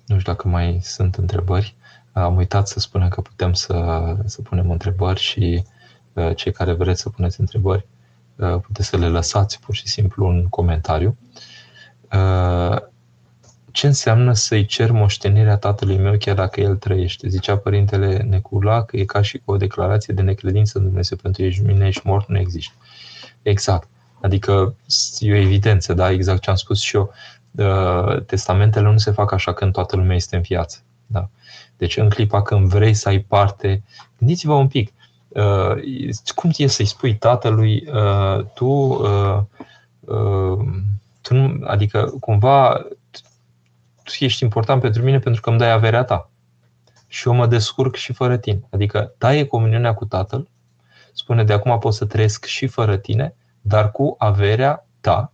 Nu știu dacă mai sunt întrebări. Am uitat să spunem că putem să, să punem întrebări și uh, cei care vreți să puneți întrebări puteți să le lăsați pur și simplu în comentariu ce înseamnă să-i cer moștenirea tatălui meu chiar dacă el trăiește? Zicea părintele Necula că e ca și o declarație de necredință în Dumnezeu pentru ești mine, ești mort, nu există. Exact. Adică e o evidență, da? Exact ce am spus și eu. Uh, testamentele nu se fac așa când toată lumea este în viață. Da? Deci în clipa când vrei să ai parte, gândiți-vă un pic, uh, cum e să-i spui tatălui, uh, tu, tu nu, adică cumva tu ești important pentru mine pentru că îmi dai averea ta. Și eu mă descurc și fără tine. Adică taie comuniunea cu Tatăl, spune de acum pot să trăiesc și fără tine, dar cu averea ta,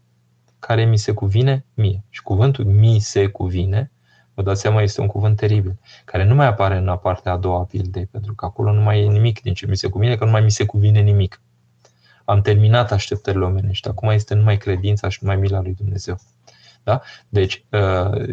care mi se cuvine mie. Și cuvântul mi se cuvine, vă dați seama, este un cuvânt teribil, care nu mai apare în partea a doua a pildei, pentru că acolo nu mai e nimic din ce mi se cuvine, că nu mai mi se cuvine nimic. Am terminat așteptările omenești, acum este numai credința și numai mila lui Dumnezeu. Da? Deci, uh,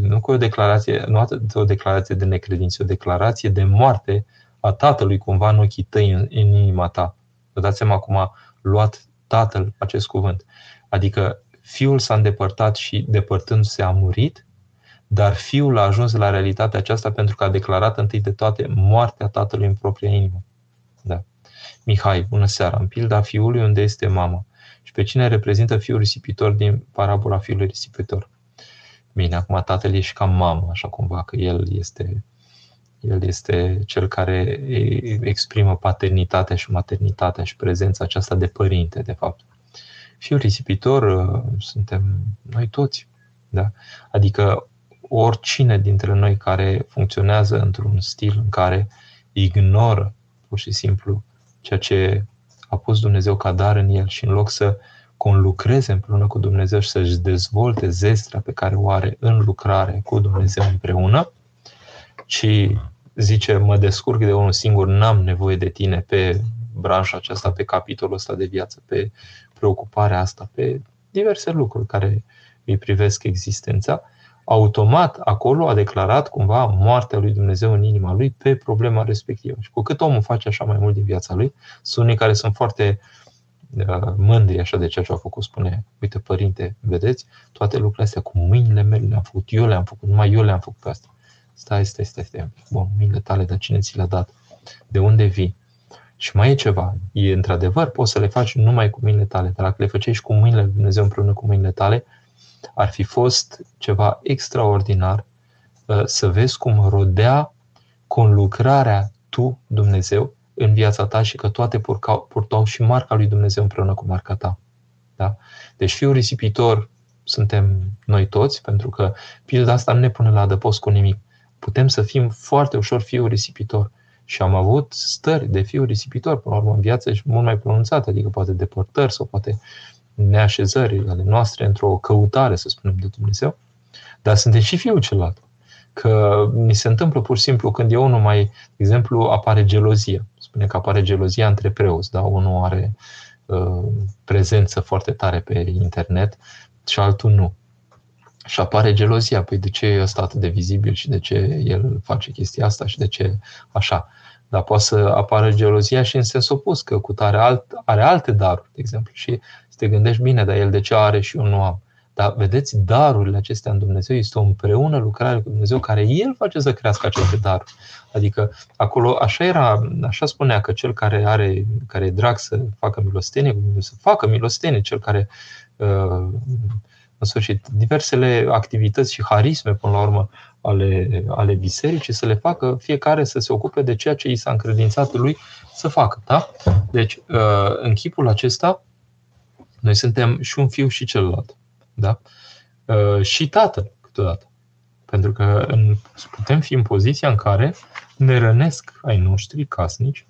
nu cu o declarație, nu atât o declarație de necredință, o declarație de moarte a tatălui cumva în ochii tăi, în, în inima ta. Vă dați seama cum a luat tatăl acest cuvânt. Adică fiul s-a îndepărtat și depărtându-se a murit, dar fiul a ajuns la realitatea aceasta pentru că a declarat întâi de toate moartea tatălui în propria inimă. Da. Mihai, bună seara. În pilda fiului unde este mama și pe cine reprezintă fiul risipitor din parabola fiului risipitor. Bine, acum tatăl e și ca mamă, așa cumva, că el este, el este cel care exprimă paternitatea și maternitatea și prezența aceasta de părinte, de fapt. Fiul risipitor uh, suntem noi toți. Da? Adică oricine dintre noi care funcționează într-un stil în care ignoră pur și simplu ceea ce a pus Dumnezeu ca dar în el și în loc să conlucreze împreună cu Dumnezeu și să-și dezvolte zestrea pe care o are în lucrare cu Dumnezeu împreună, ci zice, mă descurc de unul singur, n-am nevoie de tine pe branșa aceasta, pe capitolul ăsta de viață, pe preocuparea asta, pe diverse lucruri care îi privesc existența, automat acolo a declarat cumva moartea lui Dumnezeu în inima lui pe problema respectivă. Și cu cât omul face așa mai mult din viața lui, sunt unii care sunt foarte uh, mândri așa de ceea ce au făcut, spune, uite părinte, vedeți, toate lucrurile astea cu mâinile mele le-am făcut, eu le-am făcut, numai eu le-am făcut pe asta. Stai, stai, stai, stai. Bun, mâinile tale, dar cine ți le-a dat? De unde vii? Și mai e ceva. E într-adevăr, poți să le faci numai cu mâinile tale, dar dacă le făceai și cu mâinile lui Dumnezeu împreună cu mâinile tale, ar fi fost ceva extraordinar uh, să vezi cum rodea conlucrarea tu, Dumnezeu, în viața ta și că toate purcau, purtau și marca lui Dumnezeu împreună cu marca ta. Da? Deci fiul risipitor suntem noi toți, pentru că pilda asta nu ne pune la adăpost cu nimic. Putem să fim foarte ușor fiul risipitor. Și am avut stări de fiu risipitor, până la urmă, în viață și mult mai pronunțate, adică poate depărtări sau poate neașezări ale noastre într-o căutare, să spunem, de Dumnezeu. Dar suntem și fiul celălalt. Că mi se întâmplă pur și simplu când e unul mai, de exemplu, apare gelozia. Spune că apare gelozia între preoți, da? Unul are uh, prezență foarte tare pe internet și altul nu. Și apare gelozia. Păi de ce e ăsta atât de vizibil și de ce el face chestia asta și de ce așa. Dar poate să apară gelozia și în sens opus, că cu tare alt, are alte daruri, de exemplu. Și să te gândești bine, dar el de ce are și eu nu am. Dar vedeți, darurile acestea în Dumnezeu este o împreună lucrare cu Dumnezeu care El face să crească aceste daruri. Adică acolo așa era, așa spunea că cel care are, care e drag să facă milostenie, să facă milostenie, cel care uh, în sfârșit, diversele activități și harisme, până la urmă, ale, ale bisericii, să le facă fiecare să se ocupe de ceea ce i s-a încredințat lui să facă. Da? Deci, uh, în chipul acesta, noi suntem și un fiu și celălalt. Da? Uh, și tată, câteodată. Pentru că putem fi în poziția în care ne rănesc ai noștri casnici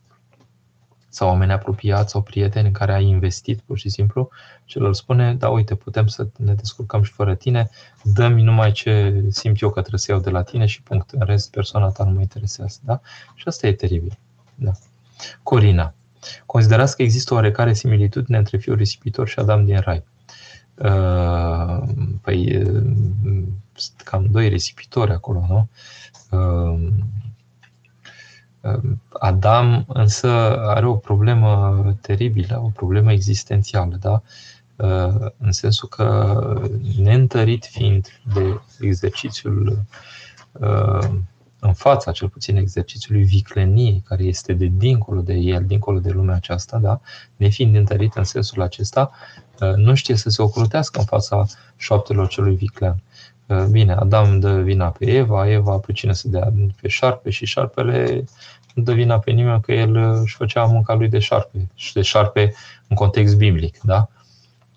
sau oameni apropiați sau prieteni în care ai investit pur și simplu și lor spune, da uite, putem să ne descurcăm și fără tine, dă-mi numai ce simt eu că trebuie să iau de la tine și punct. În rest, persoana ta nu mă interesează. Da? Și asta e teribil. Da. Corina. Considerați că există o oarecare similitudine între fiul risipitor și Adam din Rai. Uh, păi, uh, cam doi risipitori acolo, nu? Uh, Adam însă are o problemă teribilă, o problemă existențială, da? în sensul că neîntărit fiind de exercițiul în fața, cel puțin exercițiului vicleniei, care este de dincolo de el, dincolo de lumea aceasta, da? nefiind întărit în sensul acesta, nu știe să se ocrutească în fața șoaptelor celui viclean. Bine, Adam dă vina pe Eva, Eva pe cine să dea pe șarpe și șarpele nu dă vina pe nimeni că el își făcea munca lui de șarpe și de șarpe în context biblic, da?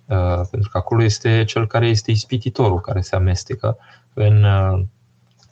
Uh, pentru că acolo este cel care este ispititorul, care se amestecă în uh,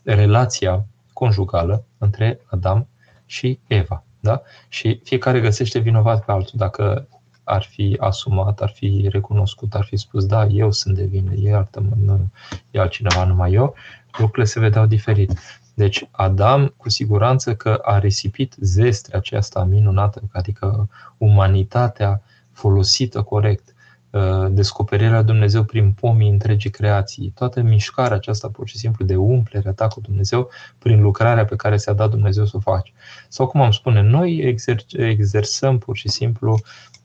relația conjugală între Adam și Eva. Da? Și fiecare găsește vinovat pe altul. Dacă ar fi asumat, ar fi recunoscut, ar fi spus, da, eu sunt de vină, iartă-mă, nu e altcineva, numai eu, lucrurile se vedeau diferit. Deci Adam cu siguranță că a risipit zestrea aceasta minunată, adică umanitatea folosită corect, uh, descoperirea Dumnezeu prin pomii întregii creații, toată mișcarea aceasta pur și simplu de umplere ta cu Dumnezeu prin lucrarea pe care ți-a dat Dumnezeu să o faci. Sau cum am spune, noi exer- exersăm pur și simplu Uh,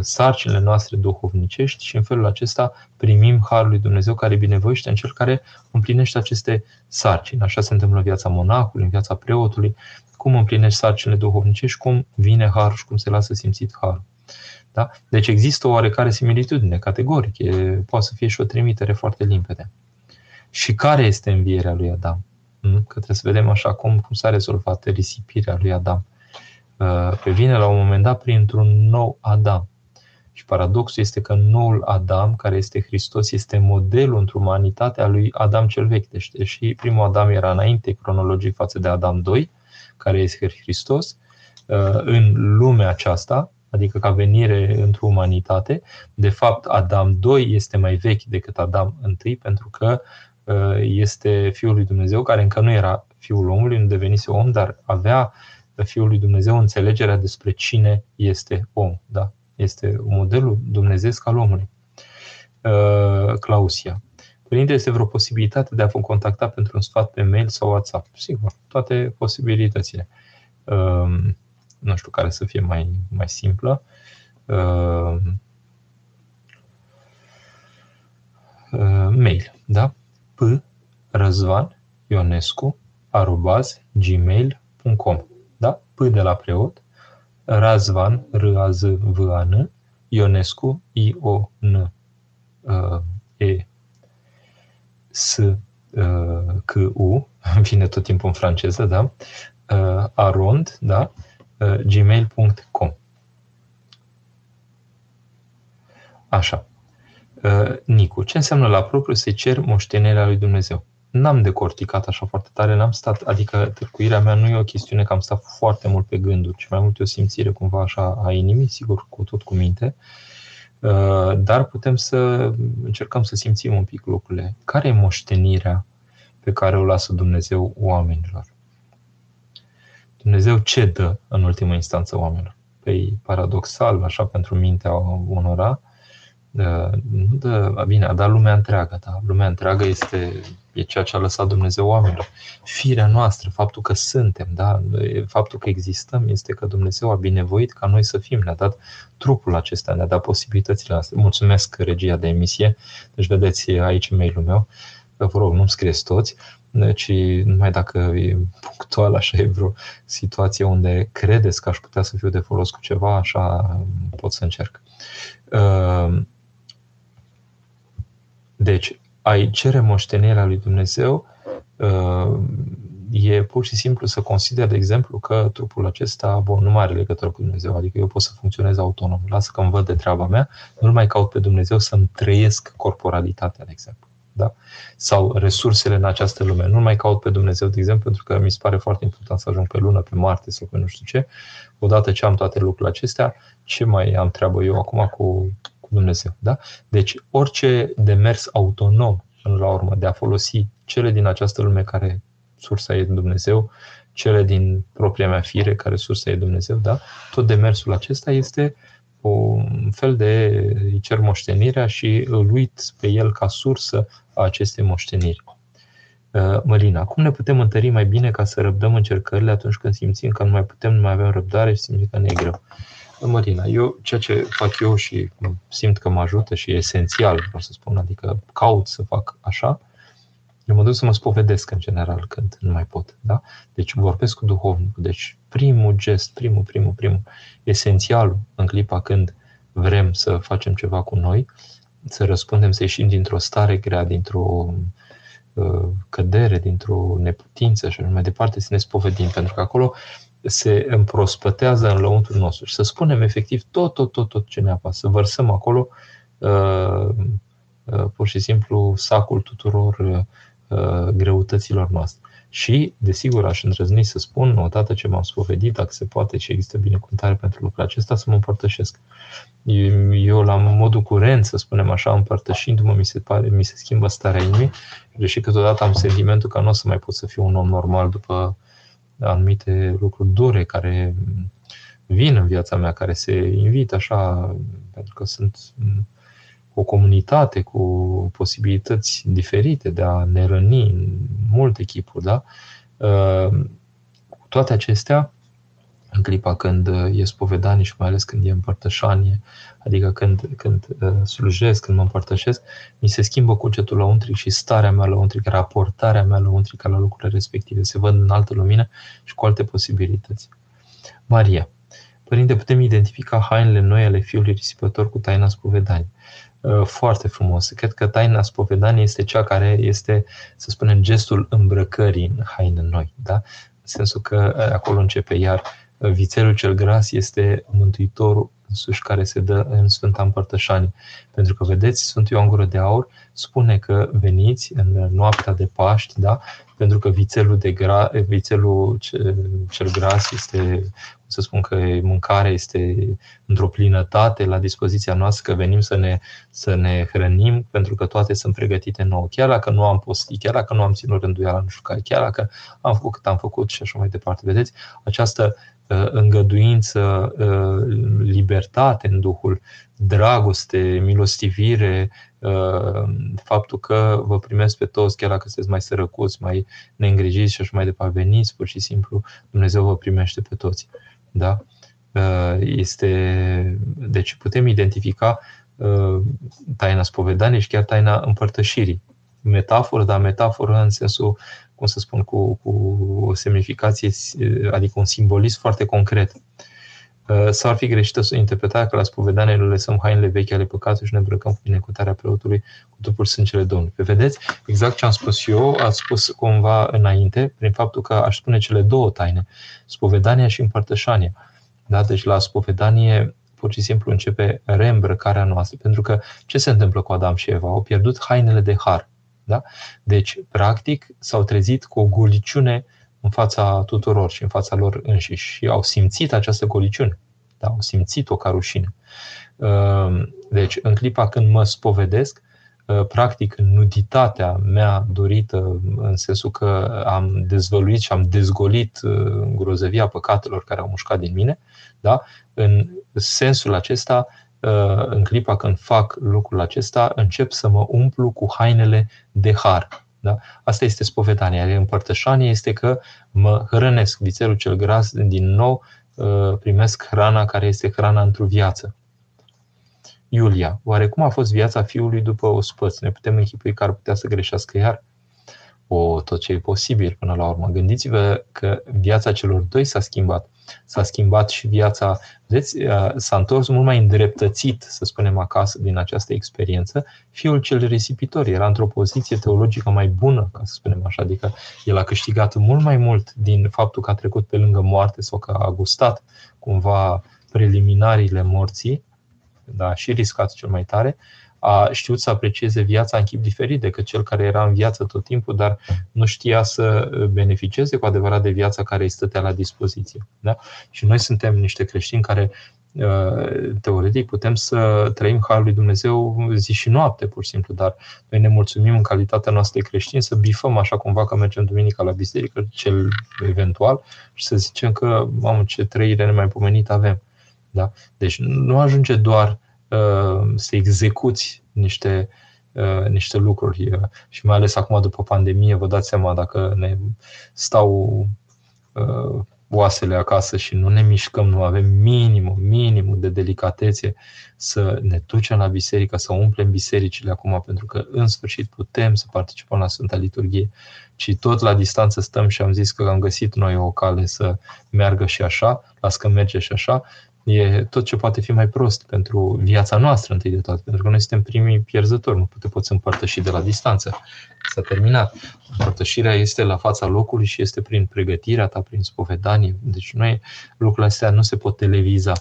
sarcinile noastre duhovnicești și în felul acesta primim Harul lui Dumnezeu care binevoiește în cel care împlinește aceste sarcini. Așa se întâmplă în viața monahului, în viața preotului, cum împlinești sarcinile duhovnicești, cum vine Harul și cum se lasă simțit Harul. Da? Deci există o oarecare similitudine, categoric, e, poate să fie și o trimitere foarte limpede. Și care este învierea lui Adam? Hmm? Că trebuie să vedem așa cum, cum s-a rezolvat risipirea lui Adam pe vine la un moment dat printr-un nou Adam. Și paradoxul este că noul Adam, care este Hristos, este modelul într umanitatea lui Adam cel vechi. Deci, deși primul Adam era înainte cronologic față de Adam 2, care este Hristos, uh, în lumea aceasta, adică ca venire într-o umanitate, de fapt Adam 2 este mai vechi decât Adam 1, pentru că uh, este Fiul lui Dumnezeu, care încă nu era Fiul omului, nu devenise om, dar avea Fiul lui Dumnezeu înțelegerea despre cine este om. Da? Este modelul dumnezeesc al omului. Uh, Clausia. Părinte, este vreo posibilitate de a vă contacta pentru un sfat pe mail sau WhatsApp? Sigur, toate posibilitățile. Uh, nu știu care să fie mai, mai simplă. uh, uh, mail, da? P Răzvan Ionescu arobaz gmail.com da? P de la preot Razvan R A Z V A N Ionescu I O N uh, E S uh, C U vine tot timpul în franceză, da? Uh, arond, da? Uh, gmail.com Așa. Uh, Nicu, ce înseamnă la propriu să cer moștenirea lui Dumnezeu? N-am decorticat așa foarte tare, n-am stat, adică târcuirea mea nu e o chestiune că am stat foarte mult pe gânduri, ci mai mult e o simțire cumva așa a inimii, sigur, cu tot cu minte, uh, dar putem să încercăm să simțim un pic lucrurile. Care e moștenirea pe care o lasă Dumnezeu oamenilor? Dumnezeu ce dă în ultimă instanță oamenilor? Păi, paradoxal, așa pentru mintea unora, nu dă, bine, a dat lumea întreagă, da? Lumea întreagă este e ceea ce a lăsat Dumnezeu oamenilor. Firea noastră, faptul că suntem, da? faptul că existăm, este că Dumnezeu a binevoit ca noi să fim. Ne-a dat trupul acesta, ne-a dat posibilitățile astea. Mulțumesc regia de emisie. Deci vedeți aici mail-ul meu. Vă rog, nu-mi scrieți toți, ci numai dacă e punctual, așa e vreo situație unde credeți că aș putea să fiu de folos cu ceva, așa pot să încerc. Uh, deci, ai cere moștenirea lui Dumnezeu uh, e pur și simplu să consider, de exemplu, că trupul acesta bun, nu mai are legătură cu Dumnezeu, adică eu pot să funcționez autonom. Lasă că îmi văd de treaba mea, nu mai caut pe Dumnezeu să-mi trăiesc corporalitatea, de exemplu. Da? Sau resursele în această lume. Nu mai caut pe Dumnezeu, de exemplu, pentru că mi se pare foarte important să ajung pe lună, pe Marte sau pe nu știu ce. Odată ce am toate lucrurile acestea, ce mai am treabă eu acum cu Dumnezeu. Da? Deci orice demers autonom, până la urmă, de a folosi cele din această lume care sursa e Dumnezeu, cele din propria mea fire care sursa e Dumnezeu, da? tot demersul acesta este un fel de cer moștenirea și îl uit pe el ca sursă a acestei moșteniri. Uh, Mălina, cum ne putem întări mai bine ca să răbdăm încercările atunci când simțim că nu mai putem, nu mai avem răbdare și simțim că ne e greu? Marina, eu ceea ce fac eu și simt că mă ajută și e esențial, vreau să spun, adică caut să fac așa, eu mă duc să mă spovedesc în general când nu mai pot. Da? Deci vorbesc cu duhovnicul. Deci primul gest, primul, primul, primul, esențial în clipa când vrem să facem ceva cu noi, să răspundem, să ieșim dintr-o stare grea, dintr-o uh, cădere, dintr-o neputință și așa mai departe, să ne spovedim. Pentru că acolo se împrospătează în lăuntrul nostru și să spunem efectiv tot, tot, tot, tot ce ne apasă, să vărsăm acolo uh, uh, pur și simplu sacul tuturor uh, greutăților noastre. Și, desigur, aș îndrăzni să spun, odată ce m-am spovedit, dacă se poate și există binecuvântare pentru lucrul acesta, să mă împărtășesc. Eu, la modul curent, să spunem așa, împărtășindu-mă, mi se, pare, mi se schimbă starea inimii, deși câteodată am sentimentul că nu o să mai pot să fiu un om normal după anumite lucruri dure care vin în viața mea, care se invită așa, pentru că sunt o comunitate cu posibilități diferite de a ne răni în multe chipuri, da? Uh, toate acestea, în clipa când e spovedanie și mai ales când e împărtășanie, adică când, când uh, slujesc, când mă împărtășesc, mi se schimbă cugetul la untric și starea mea la untric, raportarea mea la untric la lucrurile respective. Se văd în altă lumină și cu alte posibilități. Maria. Părinte, putem identifica hainele noi ale Fiului Risipător cu taina spovedanii. Uh, foarte frumos. Cred că taina spovedanii este cea care este, să spunem, gestul îmbrăcării în haine noi. Da? În sensul că uh, acolo începe iar vițelul cel gras este Mântuitorul însuși care se dă în Sfânta Împărtășanie. Pentru că, vedeți, Sfântul Ioan Gură de Aur spune că veniți în noaptea de Paști, da? pentru că vițelul, de gra, vițelul cel gras este, să spun că mâncarea este într-o plinătate la dispoziția noastră, că venim să ne, să ne hrănim, pentru că toate sunt pregătite nouă. Chiar dacă nu am postit, chiar dacă nu am ținut rânduiala, nu știu care, chiar dacă am făcut cât am făcut și așa mai departe. Vedeți, această Uh, îngăduință, uh, libertate în Duhul, dragoste, milostivire, uh, faptul că vă primesc pe toți, chiar dacă sunteți mai sărăcuți, mai neîngrijiți și așa mai departe, veniți pur și simplu, Dumnezeu vă primește pe toți. Da? Este, deci putem identifica taina spovedaniei și chiar taina împărtășirii. Metaforă, dar metaforă în sensul, cum să spun, cu, cu o semnificație, adică un simbolism foarte concret. Uh, sau ar fi greșită să interpretarea că la spovedanie nu lăsăm hainele vechi ale păcatului și ne îmbrăcăm cu binecuvântarea preotului cu trupul sângele Domnului. Pe vedeți, exact ce am spus eu, ați spus cumva înainte, prin faptul că aș spune cele două taine, spovedania și împărtășania. Da? Deci la spovedanie pur și simplu începe reîmbrăcarea noastră. Pentru că ce se întâmplă cu Adam și Eva? Au pierdut hainele de har. Da? Deci, practic, s-au trezit cu o guliciune în fața tuturor și în fața lor înșiși și au simțit această goliciune. Da? Au simțit-o ca rușine. Ehm, deci, în clipa când mă spovedesc, ă, practic nuditatea mea dorită, în sensul că am dezvăluit și am dezgolit ă, grozăvia păcatelor care au mușcat din mine, da? în sensul acesta, ă, în clipa când fac lucrul acesta, încep să mă umplu cu hainele de har. Da? Asta este spovedania. Iar împărtășania este că mă hrănesc vițelul cel gras, din nou uh, primesc hrana care este hrana într-o viață. Iulia, oare cum a fost viața fiului după o spăț? Ne putem închipui că ar putea să greșească iar? O, tot ce e posibil până la urmă. Gândiți-vă că viața celor doi s-a schimbat s-a schimbat și viața, vedeți, s-a întors mult mai îndreptățit, să spunem acasă, din această experiență. Fiul cel risipitor era într-o poziție teologică mai bună, ca să spunem așa, adică el a câștigat mult mai mult din faptul că a trecut pe lângă moarte sau că a gustat cumva preliminariile morții, da, și riscat cel mai tare, a știut să aprecieze viața în chip diferit decât cel care era în viață tot timpul, dar nu știa să beneficieze cu adevărat de viața care îi stătea la dispoziție. Da? Și noi suntem niște creștini care uh, teoretic putem să trăim Harul lui Dumnezeu zi și noapte, pur și simplu, dar noi ne mulțumim în calitatea noastră de creștini să bifăm așa cumva că mergem duminica la biserică, cel eventual, și să zicem că, mamă, ce trăire nemaipomenită avem. Da? Deci nu ajunge doar Uh, să execuți niște, uh, niște lucruri uh, și mai ales acum după pandemie, vă dați seama dacă ne stau oasele acasă și nu ne mișcăm, nu avem minimul, minimul de delicatețe să ne ducem la biserică, să umplem bisericile acum, pentru că în sfârșit putem să participăm la Sfânta Liturghie, ci tot la distanță stăm și am zis că am găsit noi o cale să meargă și așa, las că merge și așa, e tot ce poate fi mai prost pentru viața noastră, întâi de toate, pentru că noi suntem primii pierzători, nu te poți împărtăși de la distanță. S-a terminat. Împărtășirea este la fața locului și este prin pregătirea ta, prin spovedanie. Deci noi, lucrurile astea nu se pot televiza.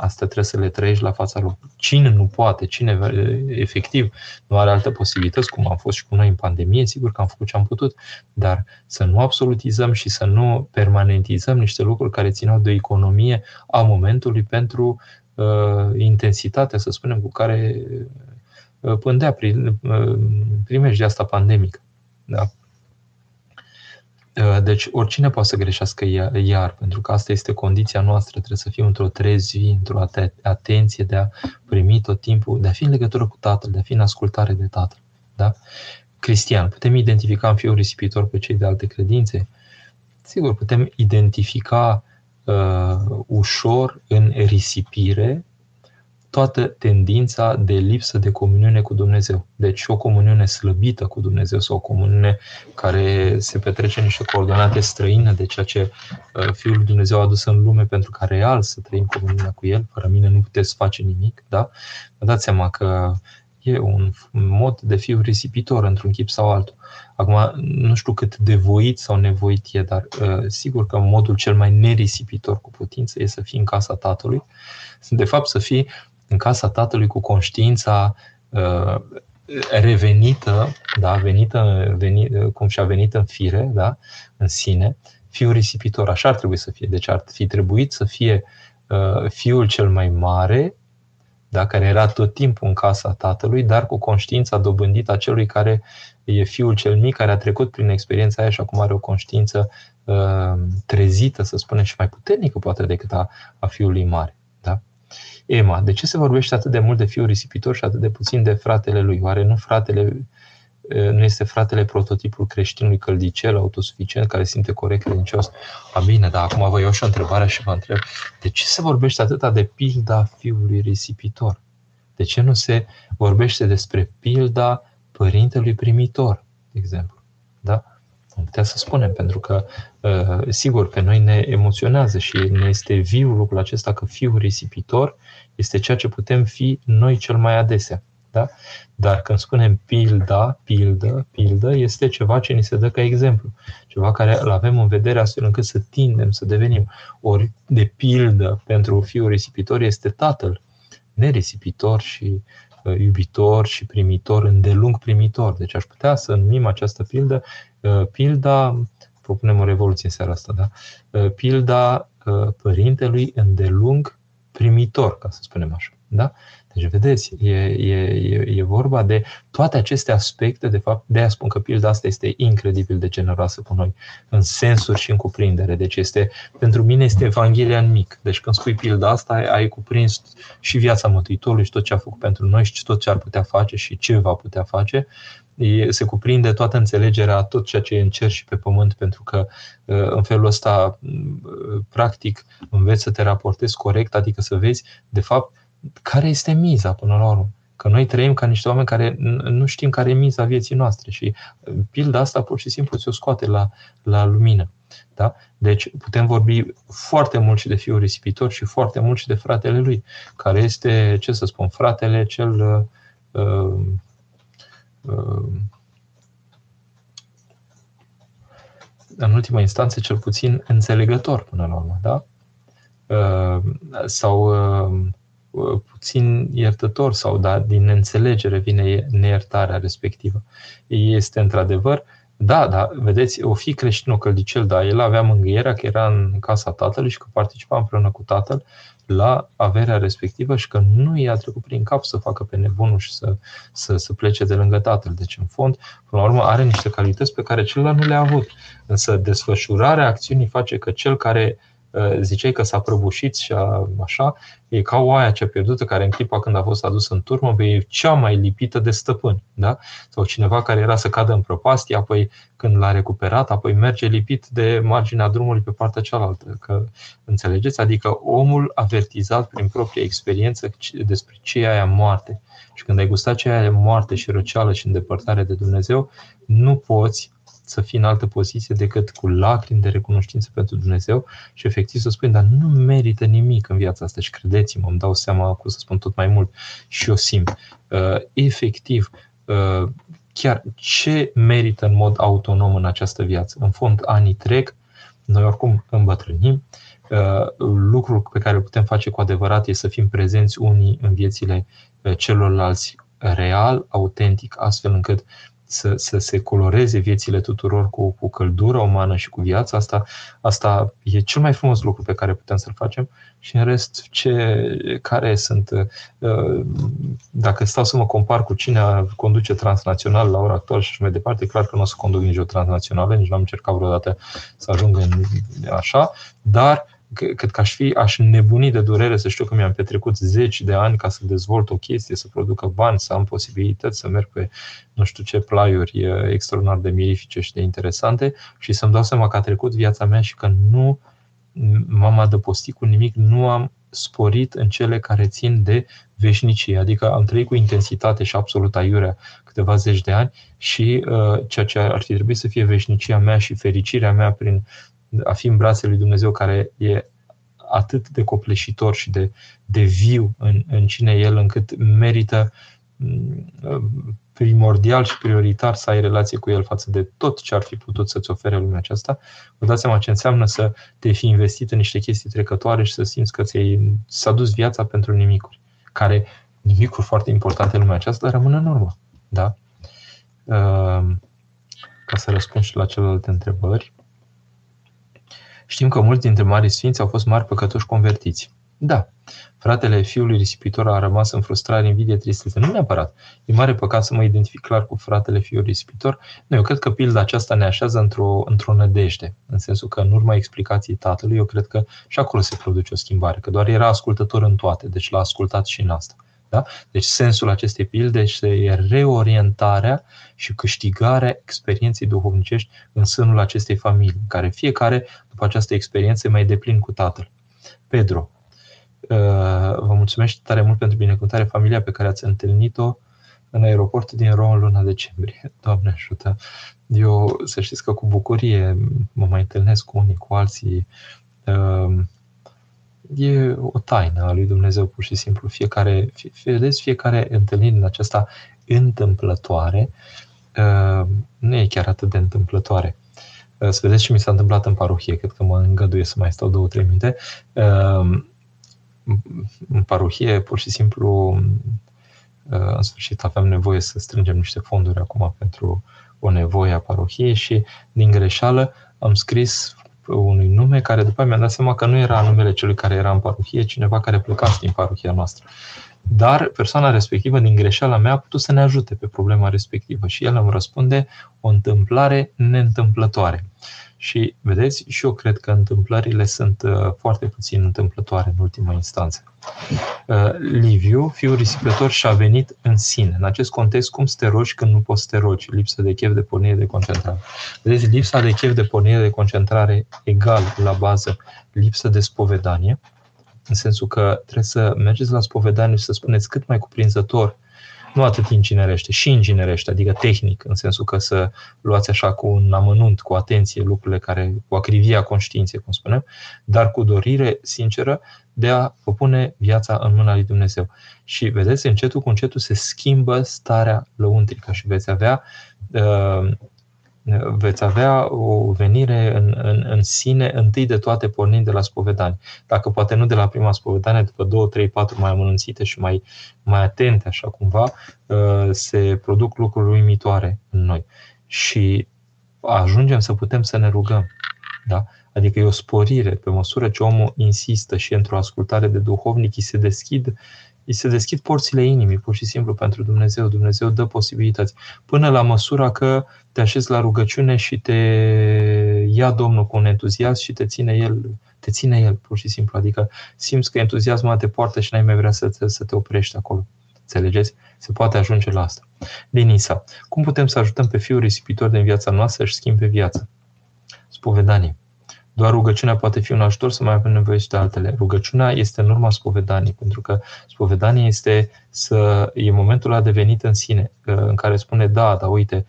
Asta trebuie să le trăiești la fața lor. Cine nu poate, cine efectiv nu are alte posibilități, cum am fost și cu noi în pandemie, sigur că am făcut ce am putut, dar să nu absolutizăm și să nu permanentizăm niște lucruri care țineau de o economie a momentului pentru uh, intensitatea, să spunem, cu care uh, pândea prin, uh, primești de asta pandemică. Da? Uh, deci oricine poate să greșească iar, pentru că asta este condiția noastră, trebuie să fim într-o trezvi, într-o atenție de a primi tot timpul, de a fi în legătură cu Tatăl, de a fi în ascultare de Tatăl. Da? Cristian, putem identifica în fiul risipitor pe cei de alte credințe? Sigur, putem identifica uh, ușor în risipire toată tendința de lipsă de comuniune cu Dumnezeu. Deci o comuniune slăbită cu Dumnezeu sau o comuniune care se petrece în niște coordonate străine de ceea ce uh, Fiul lui Dumnezeu a adus în lume pentru ca real să trăim comuniunea cu El. Fără mine nu puteți face nimic. Da? Vă dați seama că e un mod de fi risipitor într-un chip sau altul. Acum, nu știu cât de voit sau nevoit e, dar uh, sigur că modul cel mai nerisipitor cu putință e să fii în casa Tatălui. De fapt, să fii în casa tatălui cu conștiința uh, revenită, da, venită, veni, cum și-a venit în fire, da, în sine, fiul risipitor. Așa ar trebui să fie. Deci ar fi trebuit să fie uh, fiul cel mai mare, da, care era tot timpul în casa tatălui, dar cu conștiința dobândită a celui care e fiul cel mic, care a trecut prin experiența aia și acum are o conștiință uh, trezită, să spunem, și mai puternică poate decât a, a fiului mare. Ema, de ce se vorbește atât de mult de fiul risipitor și atât de puțin de fratele lui? Oare nu fratele nu este fratele prototipul creștinului căldicel, autosuficient, care simte corect, credincios. A, bine, dar acum vă iau și o întrebare și vă întreb, de ce se vorbește atâta de pilda fiului risipitor? De ce nu se vorbește despre pilda părintelui primitor, de exemplu? Da? Am putea să spunem, pentru că, uh, sigur, pe noi ne emoționează și ne este viu lucrul acesta că fiul risipitor este ceea ce putem fi noi cel mai adesea. Da? Dar când spunem pilda, pildă, pildă, este ceva ce ni se dă ca exemplu. Ceva care îl avem în vedere astfel încât să tindem să devenim. Ori, de pildă, pentru fiul risipitor este tatăl, nerisipitor și uh, iubitor și primitor, îndelung primitor. Deci aș putea să numim această pildă uh, pilda, propunem o revoluție în seara asta, da? Uh, pilda uh, părintelui îndelung primitor, ca să spunem așa. Da? Deci, vedeți, e, e, e vorba de toate aceste aspecte, de fapt, de a spun că pilda asta este incredibil de generoasă cu noi, în sensuri și în cuprindere. Deci, este, pentru mine este Evanghelia în mic. Deci, când spui pilda asta, ai, ai cuprins și viața Mântuitorului și tot ce a făcut pentru noi și tot ce ar putea face și ce va putea face. Se cuprinde toată înțelegerea, tot ceea ce e în cer și pe pământ, pentru că în felul ăsta, practic, înveți să te raportezi corect, adică să vezi, de fapt, care este miza până la urmă. Că noi trăim ca niște oameni care nu știm care e miza vieții noastre și uh, pilda asta pur și simplu ți-o scoate la, la lumină. Da? Deci putem vorbi foarte mult și de fiul risipitor și foarte mult și de fratele lui, care este, ce să spun, fratele cel uh, uh, uh, în ultima instanță cel puțin înțelegător până la urmă, da? Uh, sau uh, Uh, puțin iertător sau da, din înțelegere vine neiertarea respectivă. Este într-adevăr, da, da, vedeți, o fi creștin o căldicel, da, el avea mângâierea că era în casa tatălui și că participa împreună cu tatăl la averea respectivă și că nu i-a trecut prin cap să facă pe nebunul și să, să, să plece de lângă tatăl. Deci, în fond, până la urmă, are niște calități pe care celălalt nu le-a avut. Însă desfășurarea acțiunii face că cel care Uh, ziceai că s-a prăbușit și a, așa, e ca oaia cea pierdută care în clipa când a fost adusă în turmă e cea mai lipită de stăpân. Da? Sau cineva care era să cadă în prăpastie, apoi când l-a recuperat, apoi merge lipit de marginea drumului pe partea cealaltă. Că, înțelegeți? Adică omul avertizat prin propria experiență despre ce e aia moarte. Și când ai gustat ce e aia moarte și răceală și îndepărtare de Dumnezeu, nu poți să fii în altă poziție decât cu lacrimi de recunoștință pentru Dumnezeu și efectiv să spui, dar nu merită nimic în viața asta și credeți-mă, îmi dau seama, cum să spun tot mai mult și eu simt. Uh, efectiv, uh, chiar ce merită în mod autonom în această viață? În fond, anii trec, noi oricum îmbătrânim, uh, lucrul pe care îl putem face cu adevărat este să fim prezenți unii în viețile celorlalți real, autentic, astfel încât să, să se coloreze viețile tuturor cu, cu căldură umană și cu viața asta, asta e cel mai frumos lucru pe care putem să-l facem. Și în rest ce, care sunt, uh, dacă stau să mă compar cu cine conduce transnațional la ora actuală și mai departe, clar că nu o să conduc nici o transnațională, nici n-am încercat vreodată să ajung în așa, dar cât că aș fi, aș nebuni de durere să știu că mi-am petrecut zeci de ani ca să dezvolt o chestie, să producă bani, să am posibilități să merg pe nu știu ce plaiuri extraordinar de mirifice și de interesante și să-mi dau seama că a trecut viața mea și că nu m-am adăpostit cu nimic, nu am sporit în cele care țin de veșnicie. Adică am trăit cu intensitate și absolut aiurea câteva zeci de ani și uh, ceea ce ar fi trebuit să fie veșnicia mea și fericirea mea prin a fi în brațele lui Dumnezeu care e atât de copleșitor și de, de viu în, în cine el, încât merită mm, primordial și prioritar să ai relație cu el față de tot ce ar fi putut să-ți ofere lumea aceasta. Vă dați seama ce înseamnă să te fi investit în niște chestii trecătoare și să simți că ți-ai, s-a dus viața pentru nimicuri, care nimicuri foarte importante în lumea aceasta rămân în urmă. Da? Ehm, ca să răspund și la celelalte întrebări. Știm că mulți dintre mari sfinți au fost mari păcătoși convertiți. Da, fratele fiului risipitor a rămas în frustrare, invidie, tristețe. Nu neapărat. E mare păcat să mă identific clar cu fratele fiului risipitor. Nu, eu cred că pilda aceasta ne așează într-o, într-o nădejde, în sensul că în urma explicației tatălui, eu cred că și acolo se produce o schimbare, că doar era ascultător în toate, deci l-a ascultat și în asta. Da? Deci sensul acestei pilde este reorientarea și câștigarea experienței duhovnicești în sânul acestei familii, în care fiecare, după această experiență, e mai deplin cu tatăl. Pedro, uh, vă mulțumesc tare mult pentru binecuvântare familia pe care ați întâlnit-o în aeroportul din Roma în luna decembrie. Doamne ajută! Eu, să știți că cu bucurie mă mai întâlnesc cu unii, cu alții. Uh, e o taină a lui Dumnezeu, pur și simplu. Fiecare, vedeți, fiecare întâlnire în aceasta întâmplătoare uh, nu e chiar atât de întâmplătoare. Uh, să vedeți ce mi s-a întâmplat în parohie, cred că mă îngăduie să mai stau două, trei minute. În parohie, pur și simplu, în sfârșit aveam nevoie să strângem niște fonduri acum pentru o nevoie a parohiei și din greșeală am scris unui nume care după mi-am dat seama că nu era numele celui care era în parohie, cineva care pleca din parohia noastră. Dar persoana respectivă, din greșeala mea, a putut să ne ajute pe problema respectivă și el îmi răspunde o întâmplare neîntâmplătoare. Și vedeți, și eu cred că întâmplările sunt uh, foarte puțin întâmplătoare în ultima instanță. Uh, Liviu, fiul risipător, și-a venit în sine. În acest context, cum să te rogi când nu poți să te rogi? Lipsă de chef de pornire de concentrare. Vedeți, lipsa de chef de pornire de concentrare egal la bază lipsă de spovedanie, în sensul că trebuie să mergeți la spovedanie și să spuneți cât mai cuprinzător nu atât inginerește, și inginerește, adică tehnic, în sensul că să luați așa cu un amănunt, cu atenție lucrurile care, cu acrivia conștiinței, cum spunem, dar cu dorire sinceră de a vă pune viața în mâna lui Dumnezeu. Și vedeți, încetul cu încetul se schimbă starea lăuntrică și veți avea uh, veți avea o venire în, în, în sine, întâi de toate pornind de la spovedanie. Dacă poate nu de la prima spovedanie, după două, trei, patru mai amănunțite și mai, mai atente, așa cumva, uh, se produc lucruri uimitoare în noi. Și ajungem să putem să ne rugăm. Da? Adică e o sporire pe măsură ce omul insistă și într-o ascultare de duhovnic îi se deschid îi se deschid porțile inimii, pur și simplu, pentru Dumnezeu. Dumnezeu dă posibilități. Până la măsura că te așezi la rugăciune și te ia Domnul cu un entuziasm și te ține El, te ține El, pur și simplu. Adică simți că entuziasmul te poartă și n-ai mai vrea să te, să te oprești acolo. Înțelegeți? Se poate ajunge la asta. Denisa, cum putem să ajutăm pe fiul risipitor din viața noastră să-și schimbe viața? Spovedanie. Doar rugăciunea poate fi un ajutor să mai avem nevoie și de altele. Rugăciunea este în urma spovedanii, pentru că spovedanie este să e momentul a devenit în sine, în care spune, da, da, uite,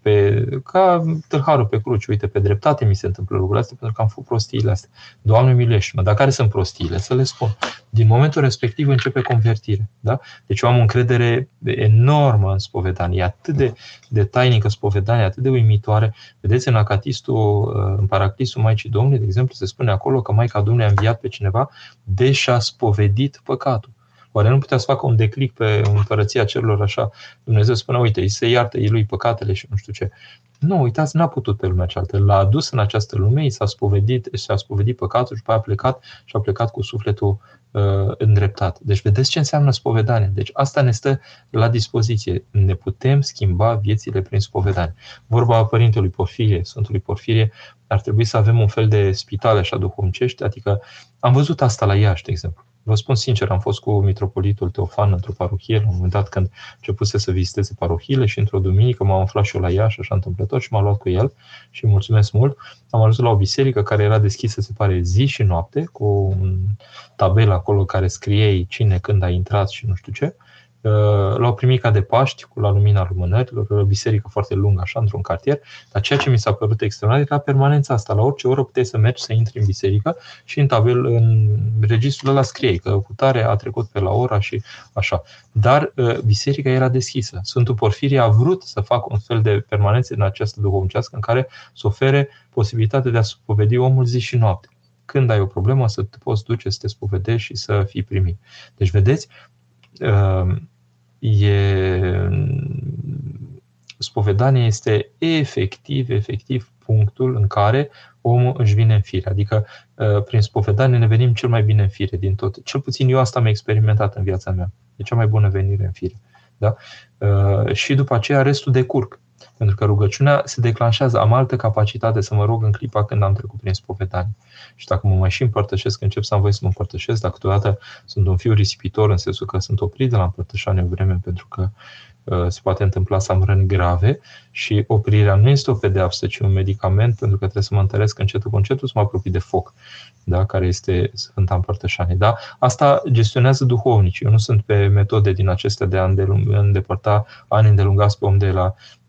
pe, ca tâlharul pe cruce, uite, pe dreptate mi se întâmplă lucrurile astea pentru că am făcut prostiile astea. Doamne miluiește-mă, dar care sunt prostiile? Să le spun. Din momentul respectiv începe convertire. Da? Deci eu am o încredere enormă în spovedanie, e atât de, de tainică spovedanie, atât de uimitoare. Vedeți, în acatistul, în paraclisul Maicii Domnului, de exemplu, se spune acolo că Maica Domnului a înviat pe cineva deși a spovedit păcatul. Oare nu putea să facă un declic pe împărăția celor așa? Dumnezeu spune, uite, îi se iartă ei lui păcatele și nu știu ce. Nu, uitați, n-a putut pe lumea cealaltă. L-a adus în această lume, i s-a spovedit, s-a spovedit păcatul și după a plecat și a plecat cu sufletul uh, îndreptat. Deci vedeți ce înseamnă spovedanie. Deci asta ne stă la dispoziție. Ne putem schimba viețile prin spovedanie. Vorba a Părintelui Porfirie, Sfântului Porfirie, ar trebui să avem un fel de spital așa duhovnicești, adică am văzut asta la Iași, de exemplu. Vă spun sincer, am fost cu mitropolitul Teofan într-o parohie, la un moment dat când începuse să viziteze parohiile și într-o duminică m-am aflat și eu la Iași, așa întâmplător, și m-a luat cu el și mulțumesc mult. Am ajuns la o biserică care era deschisă, se pare, zi și noapte, cu un tabel acolo care scrie cine, când a intrat și nu știu ce. Uh, l-au primit ca de Paști, cu la lumina lumânărilor, o biserică foarte lungă, așa, într-un cartier, dar ceea ce mi s-a părut extraordinar era permanența asta. La orice oră puteai să mergi, să intri în biserică și în tabel, în registrul ăla scrie că cu tare a trecut pe la ora și așa. Dar uh, biserica era deschisă. Sfântul Porfirie a vrut să facă un fel de permanență în această duhovnicească în care să ofere posibilitatea de a spovedi omul zi și noapte când ai o problemă, să te poți duce să te spovedești și să fii primit. Deci, vedeți, uh, e, spovedania este efectiv, efectiv punctul în care omul își vine în fire. Adică ă, prin spovedanie ne venim cel mai bine în fire din tot. Cel puțin eu asta am experimentat în viața mea. E cea mai bună venire în fire. Da? Ă, și după aceea restul de curg. Pentru că rugăciunea se declanșează, am altă capacitate să mă rog în clipa când am trecut prin spovedanie. Și dacă mă mai și împărtășesc, încep să am voie să mă împărtășesc, dacă câteodată sunt un fiu risipitor în sensul că sunt oprit de la împărtășanie o vreme pentru că Uh, se poate întâmpla să am răni grave și oprirea nu este o pedeapsă, ci un medicament, pentru că trebuie să mă întăresc încetul cu încetul să mă apropii de foc, da? care este Sfânta Împărtășanie. Da? Asta gestionează duhovnici. Eu nu sunt pe metode din acestea de a îndepărta ani îndelungați pe om de la uh,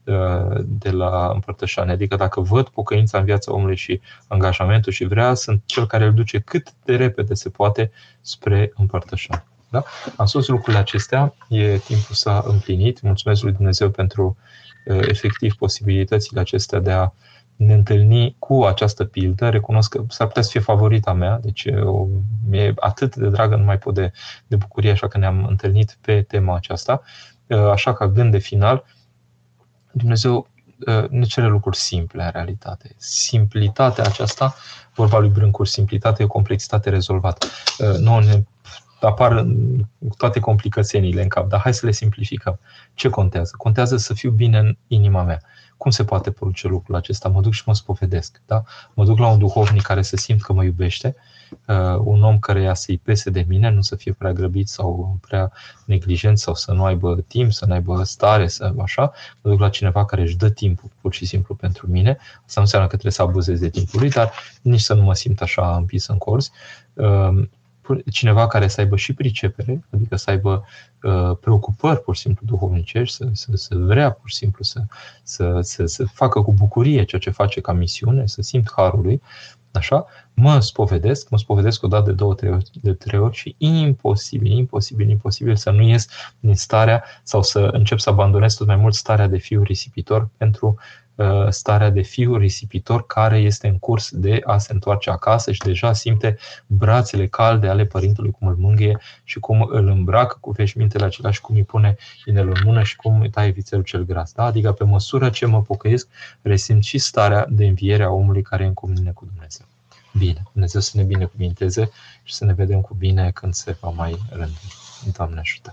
de la împărtășanie. Adică dacă văd pocăința în viața omului și angajamentul și vrea, sunt cel care îl duce cât de repede se poate spre împărtășanie. Da? Am spus lucrurile acestea, e timpul s-a împlinit. Mulțumesc lui Dumnezeu pentru efectiv posibilitățile acestea de a ne întâlni cu această pildă. Recunosc că s-ar putea să fie favorita mea, deci o, mi-e atât de dragă, nu mai pot de, de bucurie, așa că ne-am întâlnit pe tema aceasta. Așa ca gând de final, Dumnezeu ne cere lucruri simple în realitate. Simplitatea aceasta, vorba lui Brâncur, simplitate e o complexitate rezolvată. Nu ne apar toate complicățenile în cap, dar hai să le simplificăm. Ce contează? Contează să fiu bine în inima mea. Cum se poate produce lucrul acesta? Mă duc și mă spovedesc. Da? Mă duc la un duhovnic care să simt că mă iubește, uh, un om care ia să-i pese de mine, nu să fie prea grăbit sau prea neglijent sau să nu aibă timp, să nu aibă stare, să așa. Mă duc la cineva care își dă timpul pur și simplu pentru mine. Asta nu înseamnă că trebuie să abuzez de timpul lui, dar nici să nu mă simt așa împis în corzi. Uh, cineva care să aibă și pricepere, adică să aibă uh, preocupări pur și simplu duhovnicești, să, să, să vrea pur și simplu să, să, să, să facă cu bucurie ceea ce face ca misiune, să simt harului, așa, mă spovedesc, mă spovedesc o dată de două, trei ori, de trei ori și imposibil, imposibil, imposibil să nu ies din starea sau să încep să abandonez tot mai mult starea de fiu risipitor pentru Uh, starea de fiu risipitor care este în curs de a se întoarce acasă și deja simte brațele calde ale părintelui, cum îl mângâie și cum îl îmbracă cu veșmintele același, cum îi pune inelul în mână și cum îi taie vițelul cel gras. Da? Adică pe măsură ce mă pocăiesc, resimt și starea de înviere a omului care e în comunie cu Dumnezeu. Bine, Dumnezeu să ne binecuvinteze și să ne vedem cu bine când se va mai rândi. Doamne ajută!